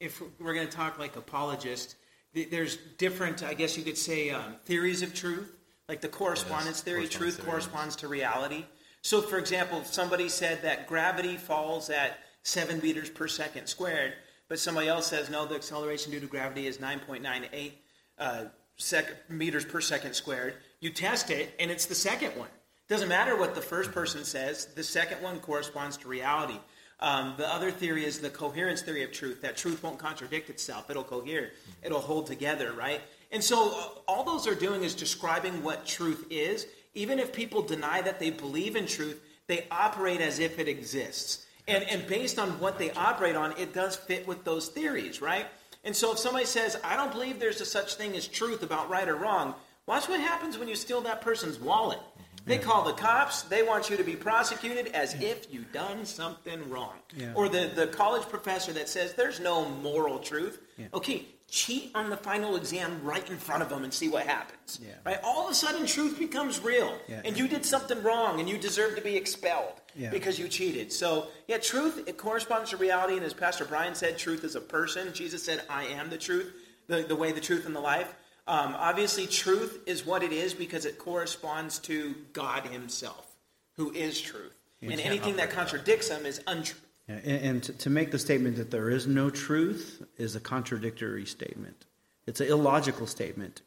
if we're going to talk like apologist, there's different, I guess you could say, um, theories of truth. Like the correspondence yes, theory, correspondence truth theory. corresponds to reality. So, for example, somebody said that gravity falls at seven meters per second squared, but somebody else says no, the acceleration due to gravity is 9.98 uh, sec- meters per second squared. You test it, and it's the second one. Doesn't matter what the first person says, the second one corresponds to reality. Um, the other theory is the coherence theory of truth, that truth won't contradict itself. It'll cohere, it'll hold together, right? And so uh, all those are doing is describing what truth is. Even if people deny that they believe in truth, they operate as if it exists. And, and based on what they operate on, it does fit with those theories, right? And so if somebody says, I don't believe there's a such thing as truth about right or wrong, watch what happens when you steal that person's wallet. They call the cops. They want you to be prosecuted as if you done something wrong. Yeah. Or the, the college professor that says there's no moral truth. Yeah. Okay, cheat on the final exam right in front of them and see what happens. Yeah. Right? All of a sudden, truth becomes real, yeah. and you did something wrong, and you deserve to be expelled yeah. because you cheated. So, yeah, truth it corresponds to reality, and as Pastor Brian said, truth is a person. Jesus said, "I am the truth, the, the way, the truth, and the life." Um, obviously, truth is what it is because it corresponds to God Himself, who is truth, and anything that contradicts Him is untruth. And, to, make the statement that there is no truth is a contradictory statement. It's an illogical statement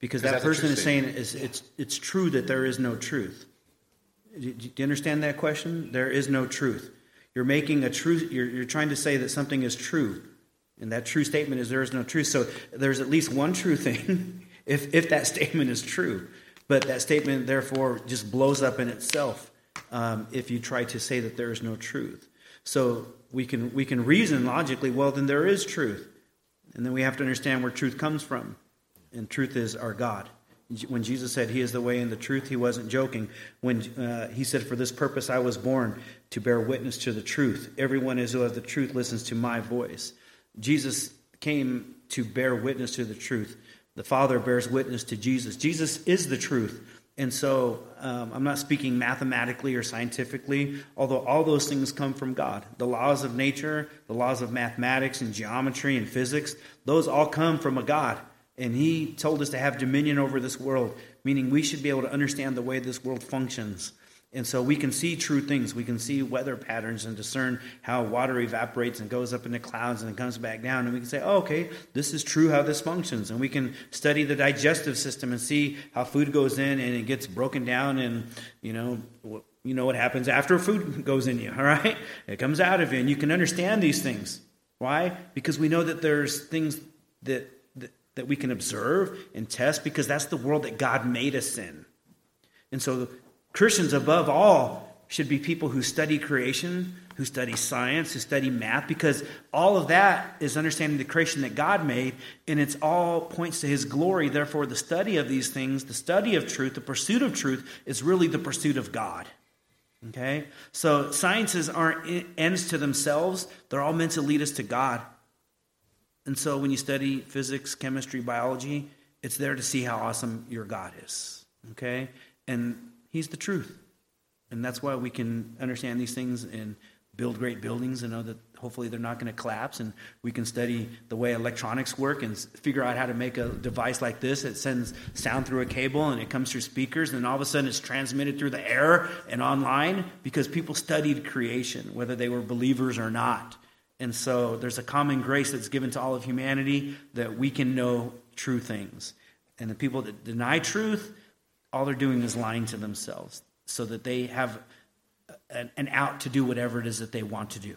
because that person is saying it's, it's, it's true that there is no truth. Do, do you understand that question? There is no truth. You're making a truth, you're, you're trying to say that something is true. And that true statement is there is no truth. So there's at least one true thing if, if that statement is true. But that statement, therefore, just blows up in itself um, if you try to say that there is no truth. So we can we can reason logically. Well, then there is truth, and then we have to understand where truth comes from, and truth is our God. When Jesus said He is the way and the truth, He wasn't joking. When uh, He said, "For this purpose I was born to bear witness to the truth. Everyone who has the truth listens to my voice." Jesus came to bear witness to the truth. The Father bears witness to Jesus. Jesus is the truth. And so um, I'm not speaking mathematically or scientifically, although all those things come from God. The laws of nature, the laws of mathematics and geometry and physics, those all come from a God. And He told us to have dominion over this world, meaning we should be able to understand the way this world functions. And so we can see true things. We can see weather patterns and discern how water evaporates and goes up into clouds and then comes back down. And we can say, oh, okay, this is true how this functions. And we can study the digestive system and see how food goes in and it gets broken down and, you know, you know what happens after food goes in you, all right? It comes out of you. And you can understand these things. Why? Because we know that there's things that, that, that we can observe and test because that's the world that God made us in. And so Christians, above all, should be people who study creation, who study science, who study math, because all of that is understanding the creation that God made, and it's all points to His glory. Therefore, the study of these things, the study of truth, the pursuit of truth, is really the pursuit of God. Okay? So, sciences aren't ends to themselves, they're all meant to lead us to God. And so, when you study physics, chemistry, biology, it's there to see how awesome your God is. Okay? And He's the truth. And that's why we can understand these things and build great buildings and know that hopefully they're not going to collapse. And we can study the way electronics work and figure out how to make a device like this that sends sound through a cable and it comes through speakers. And all of a sudden it's transmitted through the air and online because people studied creation, whether they were believers or not. And so there's a common grace that's given to all of humanity that we can know true things. And the people that deny truth, all they're doing is lying to themselves so that they have an, an out to do whatever it is that they want to do.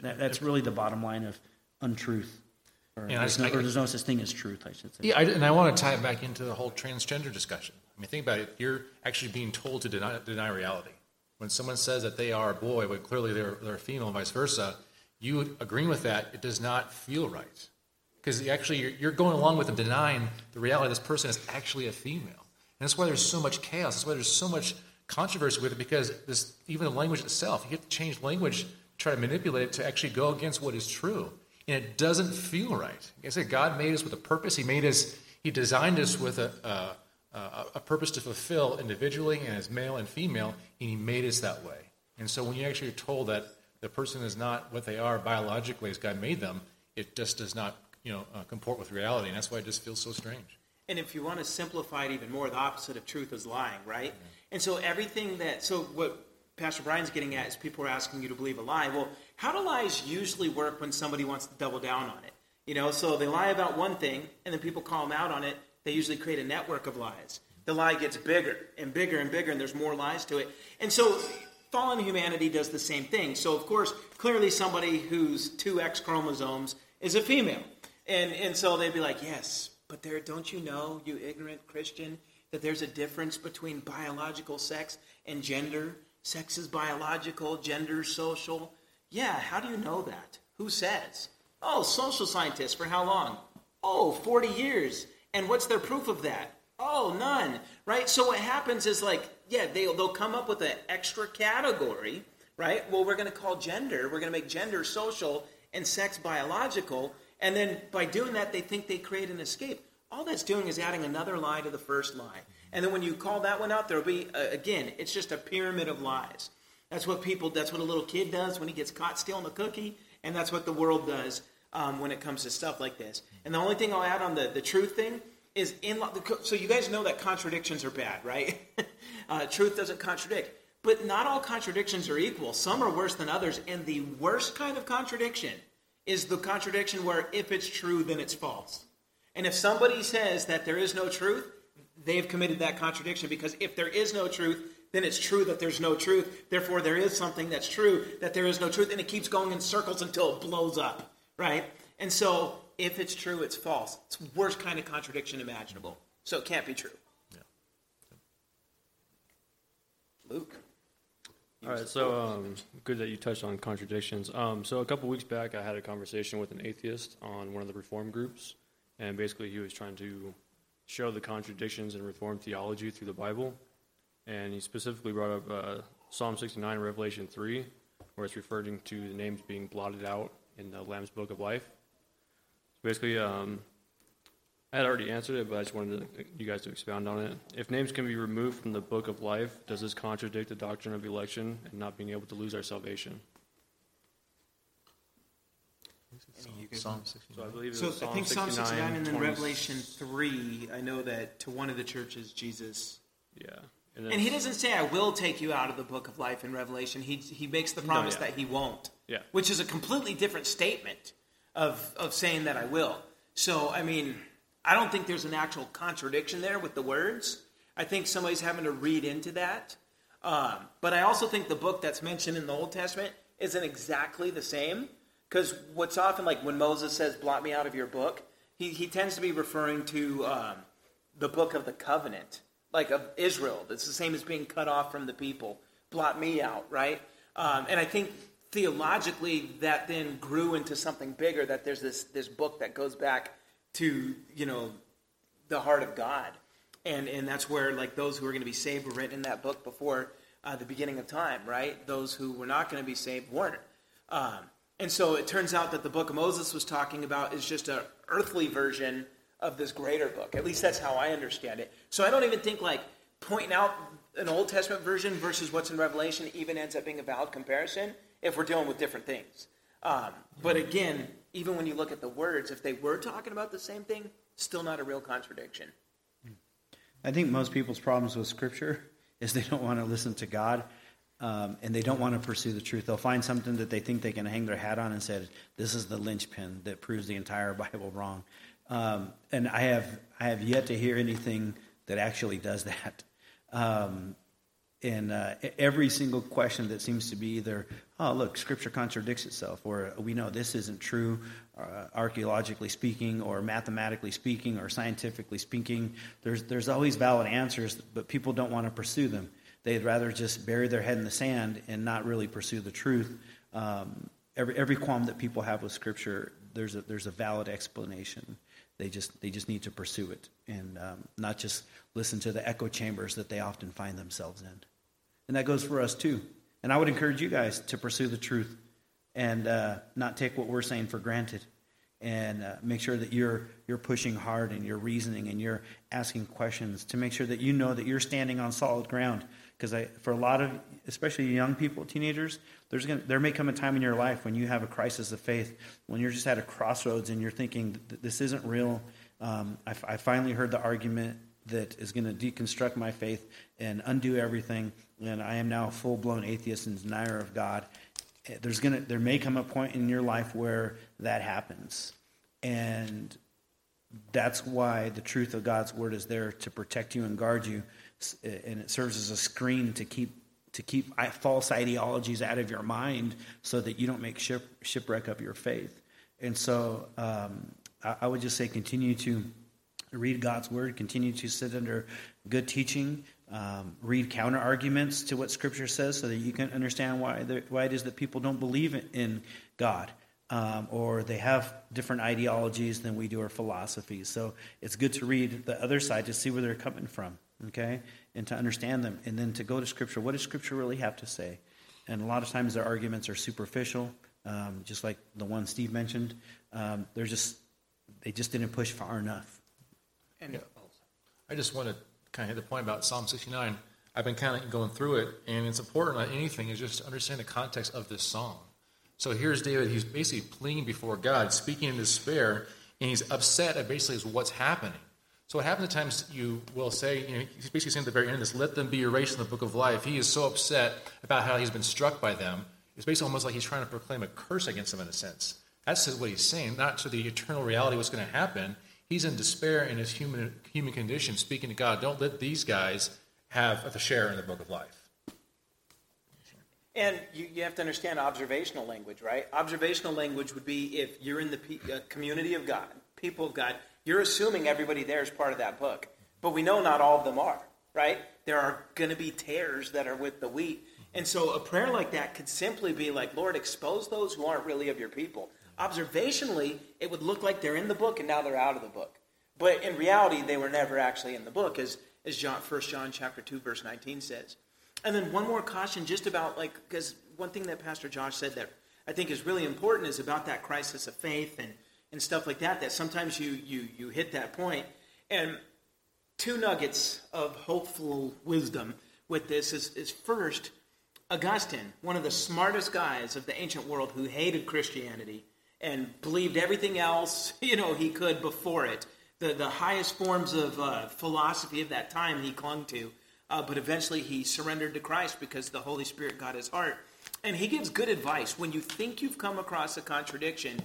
That, that's really the bottom line of untruth. Or, there's no, or there's no such thing as truth, I should say. Yeah, I, and I want to tie it back into the whole transgender discussion. I mean, think about it. You're actually being told to deny, deny reality. When someone says that they are a boy, but clearly they're, they're a female, and vice versa, you agreeing with that, it does not feel right. Because actually, you're, you're going along with them denying the reality this person is actually a female. And that's why there's so much chaos. That's why there's so much controversy with it, because this, even the language itself, you have to change language, try to manipulate it to actually go against what is true. And it doesn't feel right. I said, God made us with a purpose. He made us, He designed us with a, a, a, a purpose to fulfill individually and as male and female, and He made us that way. And so when you actually are told that the person is not what they are biologically as God made them, it just does not, you know, uh, comport with reality. And that's why it just feels so strange. And if you want to simplify it even more, the opposite of truth is lying, right? Mm-hmm. And so everything that, so what Pastor Brian's getting at is people are asking you to believe a lie. Well, how do lies usually work when somebody wants to double down on it? You know, so they lie about one thing, and then people call them out on it. They usually create a network of lies. The lie gets bigger and bigger and bigger, and there's more lies to it. And so fallen humanity does the same thing. So, of course, clearly somebody who's two X chromosomes is a female. And, and so they'd be like, yes, but there, don't you know, you ignorant Christian, that there's a difference between biological sex and gender? Sex is biological, gender social. Yeah, how do you know that? Who says? Oh, social scientists. For how long? Oh, 40 years. And what's their proof of that? Oh, none. Right? So what happens is like, yeah, they'll, they'll come up with an extra category, right? Well, we're going to call gender, we're going to make gender social and sex biological. And then by doing that, they think they create an escape. All that's doing is adding another lie to the first lie. And then when you call that one out, there'll be, uh, again, it's just a pyramid of lies. That's what people, that's what a little kid does when he gets caught stealing a cookie. And that's what the world does um, when it comes to stuff like this. And the only thing I'll add on the, the truth thing is in, so you guys know that contradictions are bad, right? uh, truth doesn't contradict. But not all contradictions are equal. Some are worse than others. And the worst kind of contradiction is the contradiction where if it's true, then it's false. And if somebody says that there is no truth, they've committed that contradiction because if there is no truth, then it's true that there's no truth. Therefore, there is something that's true that there is no truth, and it keeps going in circles until it blows up, right? And so, if it's true, it's false. It's the worst kind of contradiction imaginable. So it can't be true. Yeah. Luke. All right, so um, good that you touched on contradictions. Um, so a couple weeks back, I had a conversation with an atheist on one of the reform groups, and basically he was trying to show the contradictions in reform theology through the Bible, and he specifically brought up uh, Psalm 69 and Revelation 3, where it's referring to the names being blotted out in the Lamb's Book of Life. So Basically, um, I had already answered it, but I just wanted to, you guys to expound on it. If names can be removed from the book of life, does this contradict the doctrine of election and not being able to lose our salvation? Psalm So I believe it So was I think Psalm 69 and then 20 Revelation 3, I know that to one of the churches, Jesus. Yeah. And, And he doesn't say, I will take you out of the book of life in Revelation. He, he makes the promise yeah. that he won't, Yeah. which is a completely different statement of, of saying that I will. So, I mean, I don't think there's an actual contradiction there with the words. I think somebody's having to read into that. Um, but I also think the book that's mentioned in the Old Testament isn't exactly the same. Because what's often like when Moses says, blot me out of your book, he, he tends to be referring to um, the book of the covenant, like of Israel. That's the same as being cut off from the people. Blot me out, right? Um, and I think theologically that then grew into something bigger, that there's this, this book that goes back to, you know, the heart of God. And, and that's where like those who are going to be saved were written in that book before uh, the beginning of time, right? Those who were not going to be saved weren't. Um, and so it turns out that the book Moses was talking about is just an earthly version of this greater book. At least that's how I understand it. So I don't even think like pointing out an Old Testament version versus what's in Revelation even ends up being a valid comparison if we're dealing with different things. Um, but again, even when you look at the words, if they were talking about the same thing, still not a real contradiction. I think most people's problems with Scripture is they don't want to listen to God, um, and they don't want to pursue the truth. They'll find something that they think they can hang their hat on and say, "This is the linchpin that proves the entire Bible wrong." Um, and I have I have yet to hear anything that actually does that. Um, in uh, every single question that seems to be either, oh, look, Scripture contradicts itself, or we know this isn't true, uh, archaeologically speaking, or mathematically speaking, or scientifically speaking. There's, there's always valid answers, but people don't want to pursue them. They'd rather just bury their head in the sand and not really pursue the truth. Um, every, every qualm that people have with Scripture, there's a, there's a valid explanation. They just, they just need to pursue it and um, not just listen to the echo chambers that they often find themselves in. And that goes for us too. And I would encourage you guys to pursue the truth and uh, not take what we're saying for granted. And uh, make sure that you're, you're pushing hard and you're reasoning and you're asking questions to make sure that you know that you're standing on solid ground. Because for a lot of, especially young people, teenagers, there's gonna, there may come a time in your life when you have a crisis of faith, when you're just at a crossroads and you're thinking, this isn't real. Um, I, I finally heard the argument that is going to deconstruct my faith and undo everything. And I am now a full blown atheist and denier of God. There's gonna, there may come a point in your life where that happens. And that's why the truth of God's word is there to protect you and guard you. And it serves as a screen to keep, to keep false ideologies out of your mind so that you don't make ship, shipwreck of your faith. And so um, I, I would just say continue to read God's word, continue to sit under good teaching, um, read counter arguments to what Scripture says, so that you can understand why why it is that people don't believe in God. Um, or they have different ideologies than we do or philosophies. So it's good to read the other side to see where they're coming from, okay, and to understand them, and then to go to Scripture. What does Scripture really have to say? And a lot of times their arguments are superficial, um, just like the one Steve mentioned. Um, they're just they just didn't push far enough. And yeah. I just want to kind of hit the point about Psalm 69. I've been kind of going through it, and it's important on anything is just to understand the context of this song. So here's David. He's basically pleading before God, speaking in despair, and he's upset at basically what's happening. So what happens at times you will say, you know, he's basically saying at the very end of this, let them be erased in the book of life. He is so upset about how he's been struck by them. It's basically almost like he's trying to proclaim a curse against them in a sense. That's what he's saying, not to the eternal reality what's going to happen. He's in despair in his human, human condition, speaking to God. Don't let these guys have a share in the book of life. And you, you have to understand observational language, right? Observational language would be if you're in the uh, community of God, people of God, you're assuming everybody there is part of that book. But we know not all of them are, right? There are going to be tares that are with the wheat. And so a prayer like that could simply be like, Lord, expose those who aren't really of your people. Observationally, it would look like they're in the book and now they're out of the book. But in reality, they were never actually in the book, as, as John, 1 John chapter 2, verse 19 says. And then one more caution just about, like, because one thing that Pastor Josh said that I think is really important is about that crisis of faith and, and stuff like that, that sometimes you, you, you hit that point. And two nuggets of hopeful wisdom with this is, is first, Augustine, one of the smartest guys of the ancient world who hated Christianity, and believed everything else you know he could before it. The, the highest forms of uh, philosophy of that time he clung to, uh, but eventually he surrendered to Christ because the Holy Spirit got his heart. And he gives good advice. When you think you've come across a contradiction,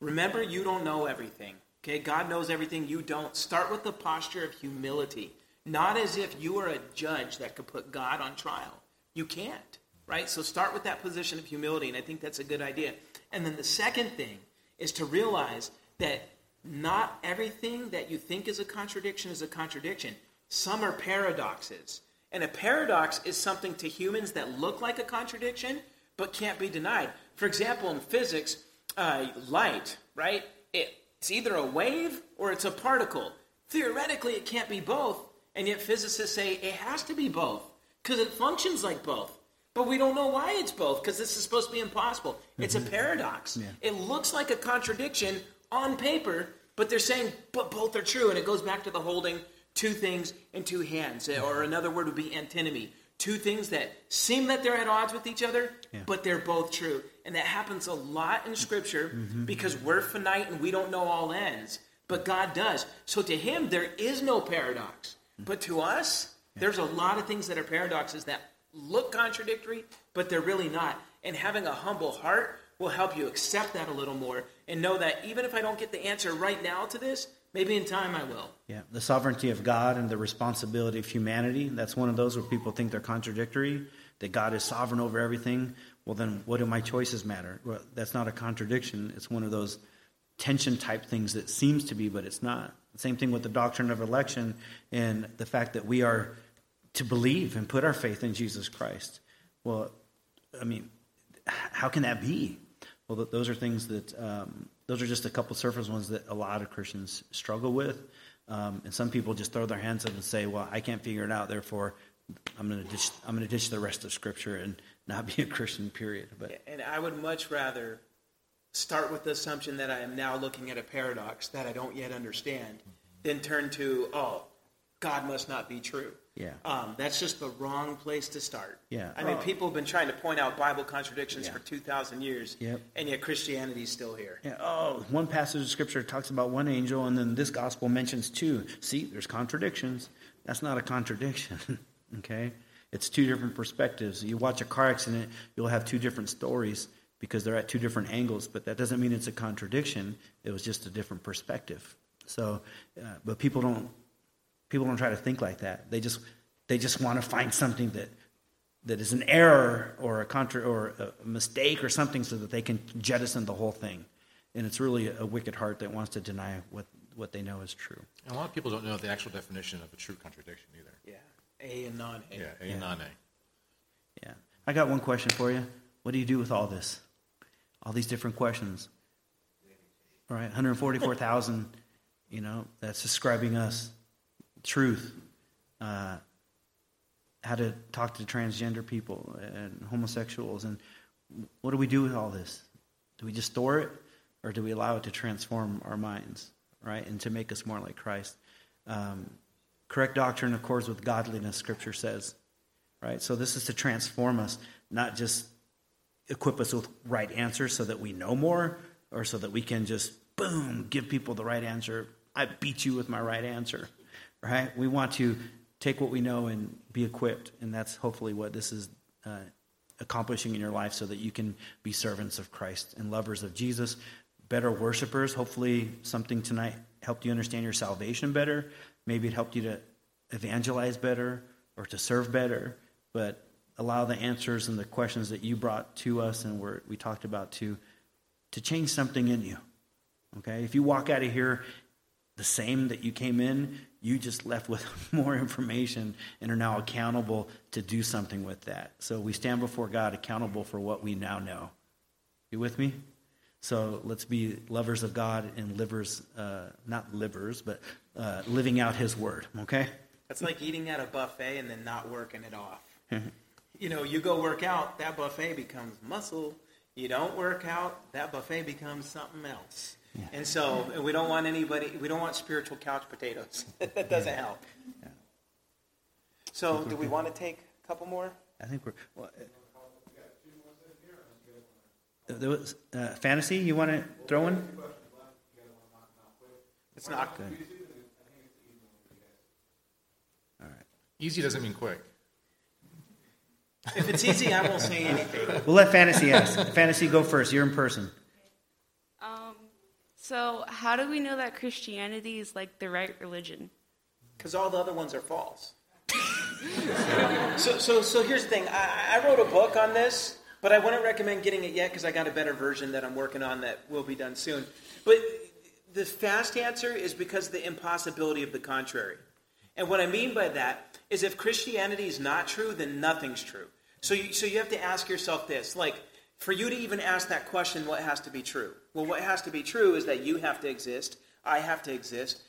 remember you don't know everything. Okay, God knows everything you don't. Start with the posture of humility, not as if you are a judge that could put God on trial. You can't, right? So start with that position of humility, and I think that's a good idea. And then the second thing is to realize that not everything that you think is a contradiction is a contradiction. Some are paradoxes. And a paradox is something to humans that look like a contradiction but can't be denied. For example, in physics, uh, light, right? It's either a wave or it's a particle. Theoretically, it can't be both, and yet physicists say it has to be both because it functions like both. But we don't know why it's both because this is supposed to be impossible. It's a mm-hmm. paradox. Yeah. It looks like a contradiction on paper, but they're saying, but both are true. And it goes back to the holding two things in two hands. Or another word would be antinomy. Two things that seem that they're at odds with each other, yeah. but they're both true. And that happens a lot in Scripture mm-hmm. because we're finite and we don't know all ends, but God does. So to Him, there is no paradox. But to us, there's a lot of things that are paradoxes that look contradictory, but they're really not. And having a humble heart will help you accept that a little more and know that even if I don't get the answer right now to this, Maybe in time I will. Yeah, the sovereignty of God and the responsibility of humanity. That's one of those where people think they're contradictory, that God is sovereign over everything. Well, then what do my choices matter? Well, that's not a contradiction. It's one of those tension type things that seems to be, but it's not. Same thing with the doctrine of election and the fact that we are to believe and put our faith in Jesus Christ. Well, I mean, how can that be? Well, those are things that, um, those are just a couple surface ones that a lot of Christians struggle with. Um, and some people just throw their hands up and say, well, I can't figure it out, therefore I'm going to ditch, I'm going to ditch the rest of Scripture and not be a Christian, period. But And I would much rather start with the assumption that I am now looking at a paradox that I don't yet understand than turn to, oh, God must not be true. Yeah. Um, that's just the wrong place to start. Yeah. I mean, people have been trying to point out Bible contradictions Yeah. for 2,000 years, Yep. and yet Christianity's still here. Yeah, oh, one passage of scripture talks about one angel, and then this gospel mentions two. See, there's contradictions. That's not a contradiction, okay? It's two different perspectives. You watch a car accident, you'll have two different stories because they're at two different angles, but that doesn't mean it's a contradiction. It was just a different perspective. So, uh, but people don't people don't try to think like that. They just they just want to find something that that is an error or a contra or a mistake or something so that they can jettison the whole thing. And it's really a wicked heart that wants to deny what, what they know is true. And a lot of people don't know the actual definition of a true contradiction either. Yeah. A and non A. Yeah, a Yeah. and non A. Yeah. I got one question for you. What do you do with all this? All these different questions. All right, 144,000, you know, that's describing us. Truth. Uh, how to talk to transgender people and homosexuals. And what do we do with all this? Do we just store it or do we allow it to transform our minds, right? And to make us more like Christ? Um, correct doctrine accords with godliness, Scripture says right? So this is to transform us, not just equip us with right answers so that we know more or so that we can just boom give people the right answer. I beat you with my right answer, right? We want to take what we know and be equipped, and that's hopefully what this is uh, accomplishing in your life, so that you can be servants of Christ and lovers of Jesus, better worshipers. Hopefully, something tonight helped you understand your salvation better. Maybe it helped you to evangelize better or to serve better, but allow the answers and the questions that you brought to us and were, we talked about to, to change something in you. Okay? If you walk out of here the same that you came in, you just left with more information and are now accountable to do something with that. So we stand before God accountable for what we now know. You with me? So let's be lovers of God and livers, uh, not livers, but uh, living out His word. Okay? That's like eating at a buffet and then not working it off. you know, you go work out, that buffet becomes muscle. You don't work out, that buffet becomes something else. And so and we don't want anybody, we don't want spiritual couch potatoes. that doesn't help. So, do we want to take a couple more? I think we're. Well, uh, there was, uh, fantasy, you want to throw in? It's not good. All right. Easy doesn't mean quick. If it's easy, I won't say anything. We'll let fantasy ask. fantasy, go first. You're in person. So how do we know that Christianity is like the right religion? Because all the other ones are false. so, so, so here's the thing. I, I wrote a book on this, but I wouldn't recommend getting it yet because I got a better version that I'm working on that will be done soon. But the fast answer is because of the impossibility of the contrary. And what I mean by that is if Christianity is not true, then nothing's true. So you, so you have to ask yourself this like, for you to even ask that question, what has to be true? Well, what has to be true is that you have to exist, I have to exist,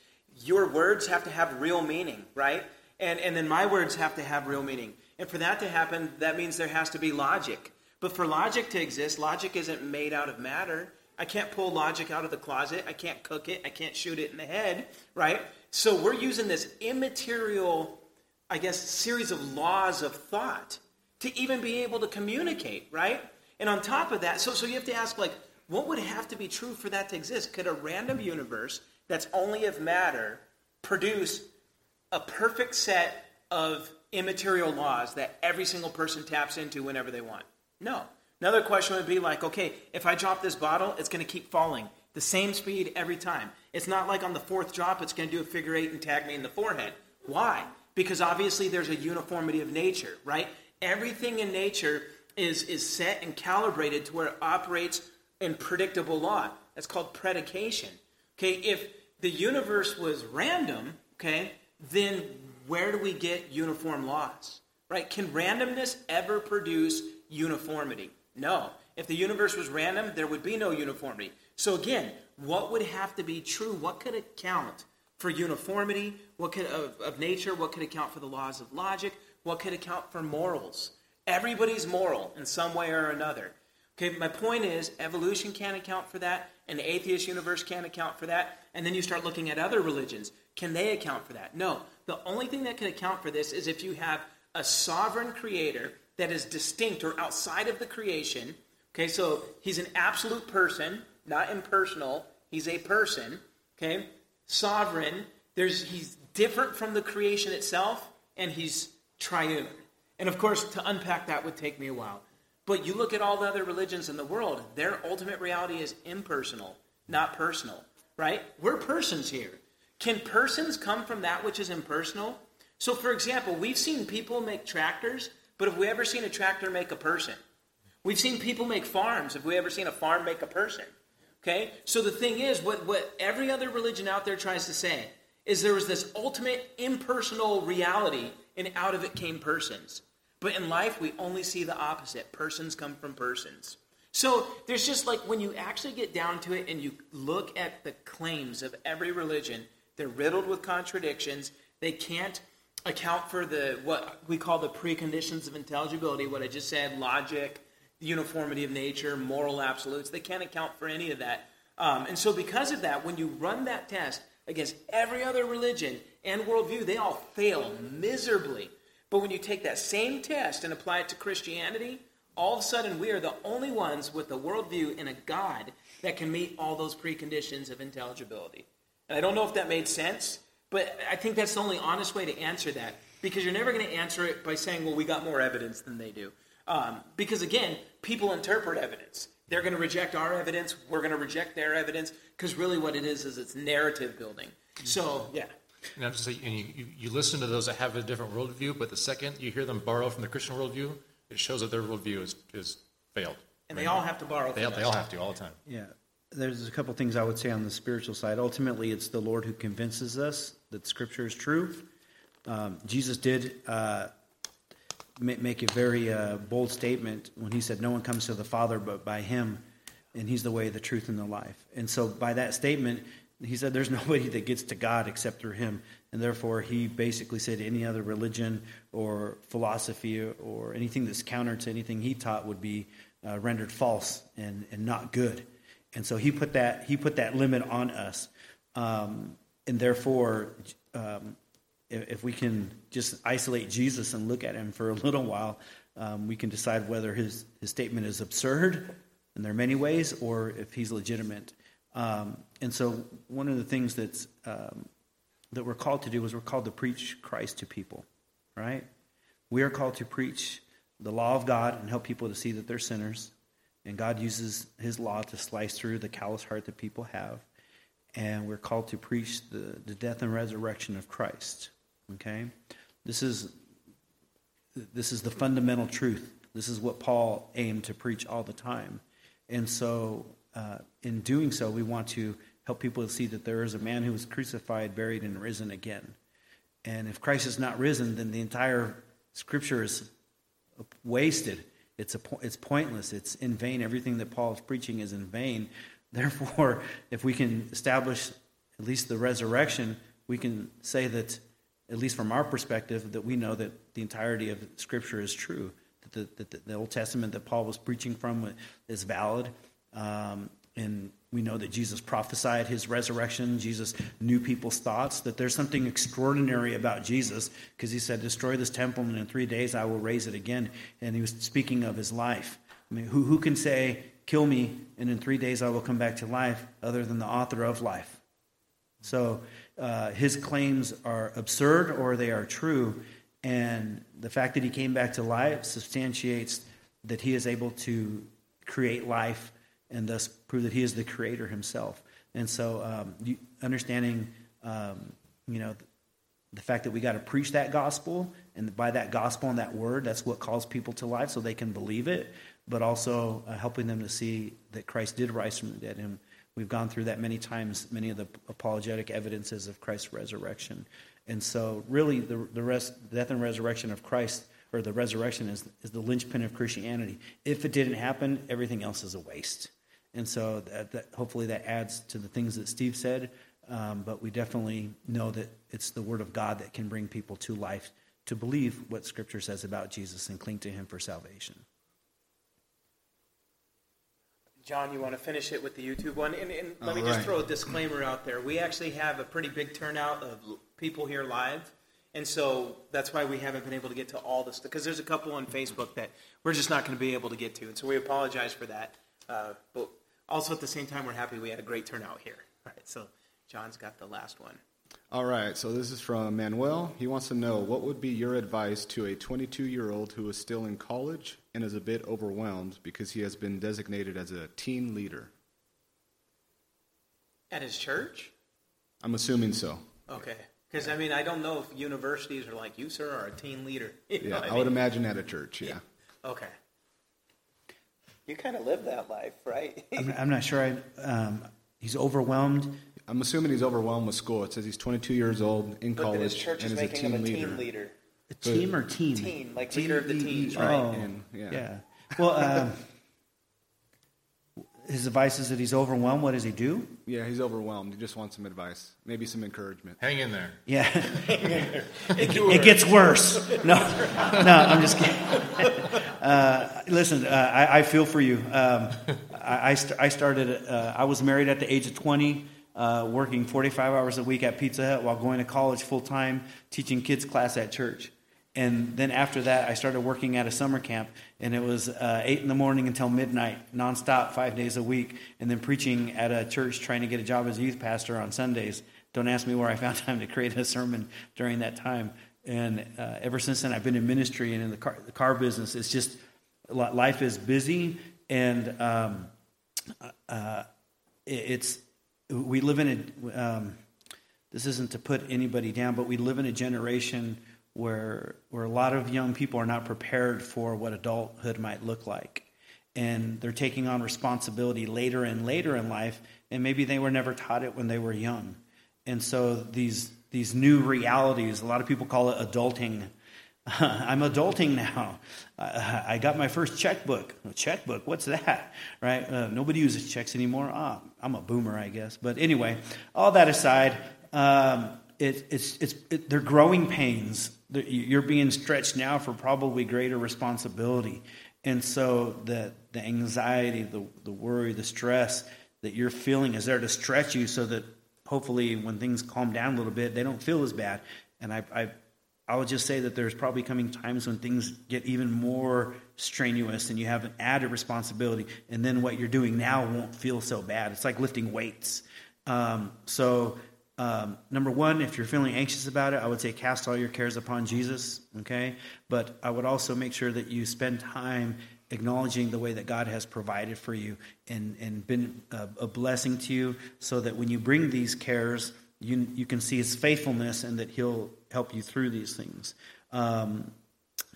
your words have to have real meaning, right? And, and then my words have to have real meaning. And for that to happen, that means there has to be logic. But for logic to exist, logic isn't made out of matter. I can't pull logic out of the closet. I can't cook it. I can't shoot it in the head, right? So we're using this immaterial, I guess, series of laws of thought to even be able to communicate, right? And on top of that, so, so you have to ask, like, what would have to be true for that to exist? Could a random universe that's only of matter produce a perfect set of immaterial laws that every single person taps into whenever they want? No. Another question would be like, okay, if I drop this bottle, it's going to keep falling. The same speed every time. It's not like on the fourth drop it's going to do a figure eight and tag me in the forehead. Why? Because obviously there's a uniformity of nature, right? Everything in nature is, is set and calibrated to where it operates in predictable law. That's called predication. Okay, if the universe was random, okay, then where do we get uniform laws? Right? Can randomness ever produce uniformity? No. If the universe was random, there would be no uniformity. So again, what would have to be true? What could account for uniformity? What could of, of nature? What could account for the laws of logic? What could account for morals? Everybody's moral in some way or another. Okay, my point is evolution can't account for that, an atheist universe can't account for that, and then you start looking at other religions. Can they account for that? No. The only thing that can account for this is if you have a sovereign creator that is distinct or outside of the creation. Okay, so he's an absolute person, not impersonal. He's a person. Okay, sovereign. There's he's different from the creation itself, and he's triune. And of course, to unpack that would take me a while. But you look at all the other religions in the world, their ultimate reality is impersonal, not personal, right? We're persons here. Can persons come from that which is impersonal? So, for example, we've seen people make tractors, but have we ever seen a tractor make a person? We've seen people make farms. Have we ever seen a farm make a person? Okay? So the thing is, what, what every other religion out there tries to say is there was this ultimate impersonal reality, and out of it came persons. But in life, we only see the opposite. Persons come from persons. So there's just like when you actually get down to it and you look at the claims of every religion, they're riddled with contradictions. They can't account for the what we call the preconditions of intelligibility, what I just said, logic, uniformity of nature, moral absolutes. They can't account for any of that. Um, and so because of that, when you run that test against every other religion and worldview, they all fail miserably. But when you take that same test and apply it to Christianity, all of a sudden we are the only ones with a worldview and a God that can meet all those preconditions of intelligibility. And I don't know if that made sense, but I think that's the only honest way to answer that because you're never going to answer it by saying, well, we got more evidence than they do. Um, because again, people interpret evidence. They're going to reject our evidence, we're going to reject their evidence because really what it is is it's narrative building. So, yeah. And I'm just saying, and you, you, you listen to those that have a different worldview, but the second you hear them borrow from the Christian worldview, it shows that their worldview is, is failed. And they all have to borrow. They, from they us. all have to all the time. Yeah. There's a couple things I would say on the spiritual side. Ultimately, it's the Lord who convinces us that Scripture is true. Um, Jesus did uh, ma- make a very uh, bold statement when he said, No one comes to the Father but by him, and he's the way, the truth, and the life. And so, by that statement, he said, There's nobody that gets to God except through him. And therefore, he basically said any other religion or philosophy or anything that's counter to anything he taught would be uh, rendered false and, and not good. And so he put that he put that limit on us, um, and therefore, um, if, if we can just isolate Jesus and look at him for a little while, um, we can decide whether his his statement is absurd, and there are many ways, or if he's legitimate. Um, and so, one of the things that's um, that we're called to do is we're called to preach Christ to people, right? We are called to preach the law of God and help people to see that they're sinners. And God uses his law to slice through the callous heart that people have. And we're called to preach the, the death and resurrection of Christ. Okay? This is this is the fundamental truth. This is what Paul aimed to preach all the time. And so, uh, in doing so, we want to help people to see that there is a man who was crucified, buried, and risen again. And if Christ is not risen, then the entire scripture is wasted. It's, a, it's pointless. It's in vain. Everything that Paul is preaching is in vain. Therefore, if we can establish at least the resurrection, we can say that, at least from our perspective, that we know that the entirety of Scripture is true. That the, that the Old Testament that Paul was preaching from is valid. Um, and we know that Jesus prophesied his resurrection. Jesus knew people's thoughts, that there's something extraordinary about Jesus because he said, Destroy this temple, and in three days I will raise it again. And he was speaking of his life. I mean, who, who can say, Kill me, and in three days I will come back to life, other than the author of life? So uh, his claims are absurd or they are true. And the fact that he came back to life substantiates that he is able to create life and thus prove that he is the creator himself. And so, um, you, understanding, um, you know, the fact that we got to preach that gospel, and by that gospel and that word, that's what calls people to life so they can believe it, but also uh, helping them to see that Christ did rise from the dead. And we've gone through that many times, many of the apologetic evidences of Christ's resurrection. And so, really, the, the rest, death and resurrection of Christ, or the resurrection, is, is the linchpin of Christianity. If it didn't happen, everything else is a waste. And so, that, that, hopefully, that adds to the things that Steve said. Um, but we definitely know that it's the Word of God that can bring people to life to believe what Scripture says about Jesus and cling to Him for salvation. John, you want to finish it with the YouTube one? And, and let All me just right. throw a disclaimer out there. We actually have a pretty big turnout of people here live. And so that's why we haven't been able to get to all this, because there's a couple on Facebook that we're just not going to be able to get to. And so we apologize for that. Uh, but also at the same time, we're happy we had a great turnout here. All right, so John's got the last one. All right, so this is from Manuel. He wants to know what would be your advice to a 22 year old who is still in college and is a bit overwhelmed because he has been designated as a teen leader? At his church? I'm assuming so. Okay. Because, I mean, I don't know if universities are like, you, sir, are a teen leader. You know Yeah, I would imagine at a church, yeah. Okay. You kind of live that life, right? I'm, I'm not sure. I, um, he's overwhelmed. I'm assuming he's overwhelmed with school. It says he's 22 years old in But college that his church and is is a making teen him a leader. teen leader. A team or team? Teen, like leader of the team. right? Oh, And, yeah. yeah. Well, um, his advice is that he's overwhelmed. What does he do? Yeah, he's overwhelmed. He just wants some advice, maybe some encouragement. Hang in there. Yeah. it, it gets worse. No, no, I'm just kidding. Uh, listen, uh, I, I feel for you. Um, I, I, st- I started, uh, I was married at the age of 20, uh, working 45 hours a week at Pizza Hut while going to college full time, teaching kids class at church. And then after that, I started working at a summer camp, and it was uh, 8 in the morning until midnight, nonstop, five days a week, and then preaching at a church trying to get a job as a youth pastor on Sundays. Don't ask me where I found time to create a sermon during that time. And uh, ever since then, I've been in ministry and in the car, the car business. It's just life is busy, and um, uh, it's we live in a. Um, this isn't to put anybody down, but we live in a generation where where a lot of young people are not prepared for what adulthood might look like, and they're taking on responsibility later and later in life, and maybe they were never taught it when they were young, and so these these new realities, a lot of people call it adulting. I'm adulting now. I, got my first checkbook. A checkbook? What's that? Right? Uh, nobody uses checks anymore. Ah, I'm a boomer, I guess. But anyway, all that aside, um, it, it's, it's, it, they're growing pains. You're being stretched now for probably greater responsibility. And so the, the anxiety, the, the worry, the stress that you're feeling is there to stretch you so that hopefully when things calm down a little bit, they don't feel as bad. And I, I, I would just say that there's probably coming times when things get even more strenuous and you have an added responsibility. And then what you're doing now won't feel so bad. It's like lifting weights. Um, so, um, number one, if you're feeling anxious about it, I would say cast all your cares upon Jesus, okay? But I would also make sure that you spend time acknowledging the way that God has provided for you and, and been a, a blessing to you so that when you bring these cares, you, you can see his faithfulness and that he'll help you through these things. Um,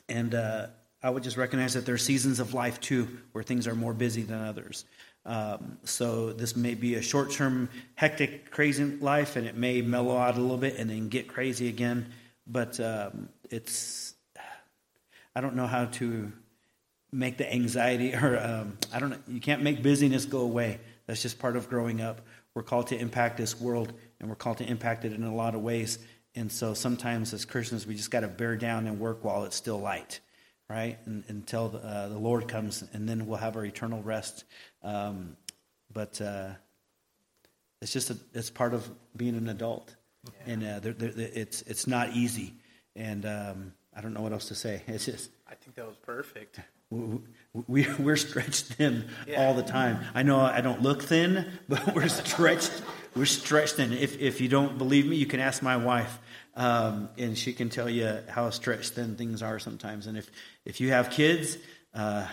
and uh, I would just recognize that there are seasons of life too where things are more busy than others. Um, so this may be a short-term, hectic, crazy life, and it may mellow out a little bit and then get crazy again. But um, it's I don't know how to make the anxiety or um, I don't know. You can't make busyness go away. That's just part of growing up. We're called to impact this world, and we're called to impact it in a lot of ways. And so sometimes as Christians, we just got to bear down and work while it's still light, right? And, until the, uh, the Lord comes, and then we'll have our eternal rest. Um, but uh, it's just a, it's part of being an adult, and uh, there, there, it's it's not easy. And um, I don't know what else to say. It's just I think that was perfect. we, we, we're stretched thin Yeah. all the time. I know I don't look thin, but we're stretched. We're stretched thin. If, if you don't believe me, you can ask my wife, um, and she can tell you how stretched thin things are sometimes. And if, if you have kids, uh,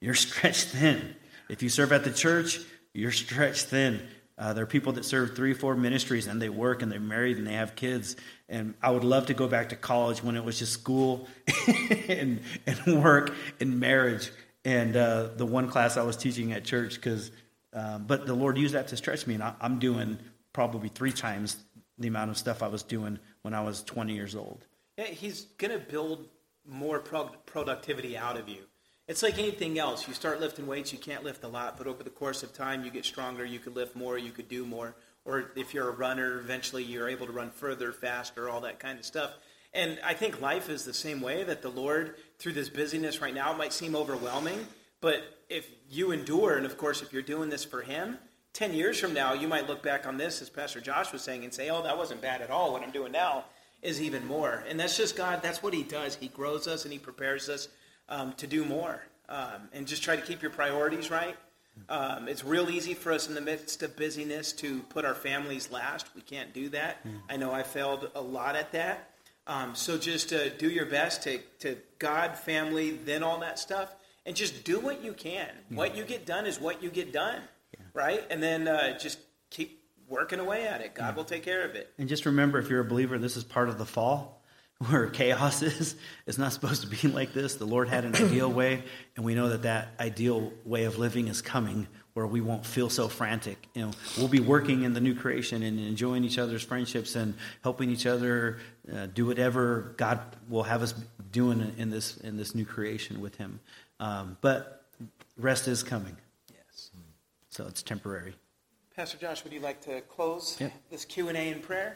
you're stretched thin. If you serve at the church, you're stretched thin. Uh, there are people that serve three, four ministries, and they work and they're married and they have kids. And I would love to go back to college when it was just school and, and work and marriage and uh, the one class I was teaching at church. Because, um, but the Lord used that to stretch me, and I, I'm doing probably three times the amount of stuff I was doing when I was 20 years old. Yeah, he's going to build more pro- productivity out of you. It's like anything else. You start lifting weights, you can't lift a lot, but over the course of time, you get stronger, you could lift more, you could do more. Or if you're a runner, eventually you're able to run further, faster, all that kind of stuff. And I think life is the same way that the Lord, through this busyness right now, might seem overwhelming, but if you endure, and of course, if you're doing this for Him, 10 years from now, you might look back on this, as Pastor Josh was saying, and say, oh, that wasn't bad at all. What I'm doing now is even more. And that's just God, that's what He does. He grows us and He prepares us um, to do more. Um, and just try to keep your priorities right. Um, it's real easy for us in the midst of busyness to put our families last. We can't do that. I know I failed a lot at that. Um, so just uh, do your best to, to God, family, then all that stuff, and just do what you can. What you get done is what you get done, right? And then uh, just keep working away at it. God will take care of it. And just remember, if you're a believer, this is part of the fall where chaos is. It's not supposed to be like this. The Lord had an ideal way, and we know that that ideal way of living is coming where we won't feel so frantic. You know, we'll be working in the new creation and enjoying each other's friendships and helping each other uh, do whatever God will have us doing in this in this new creation with Him. Um, but rest is coming. So it's temporary. Pastor Josh, would you like to close Yep. this Q and A in prayer?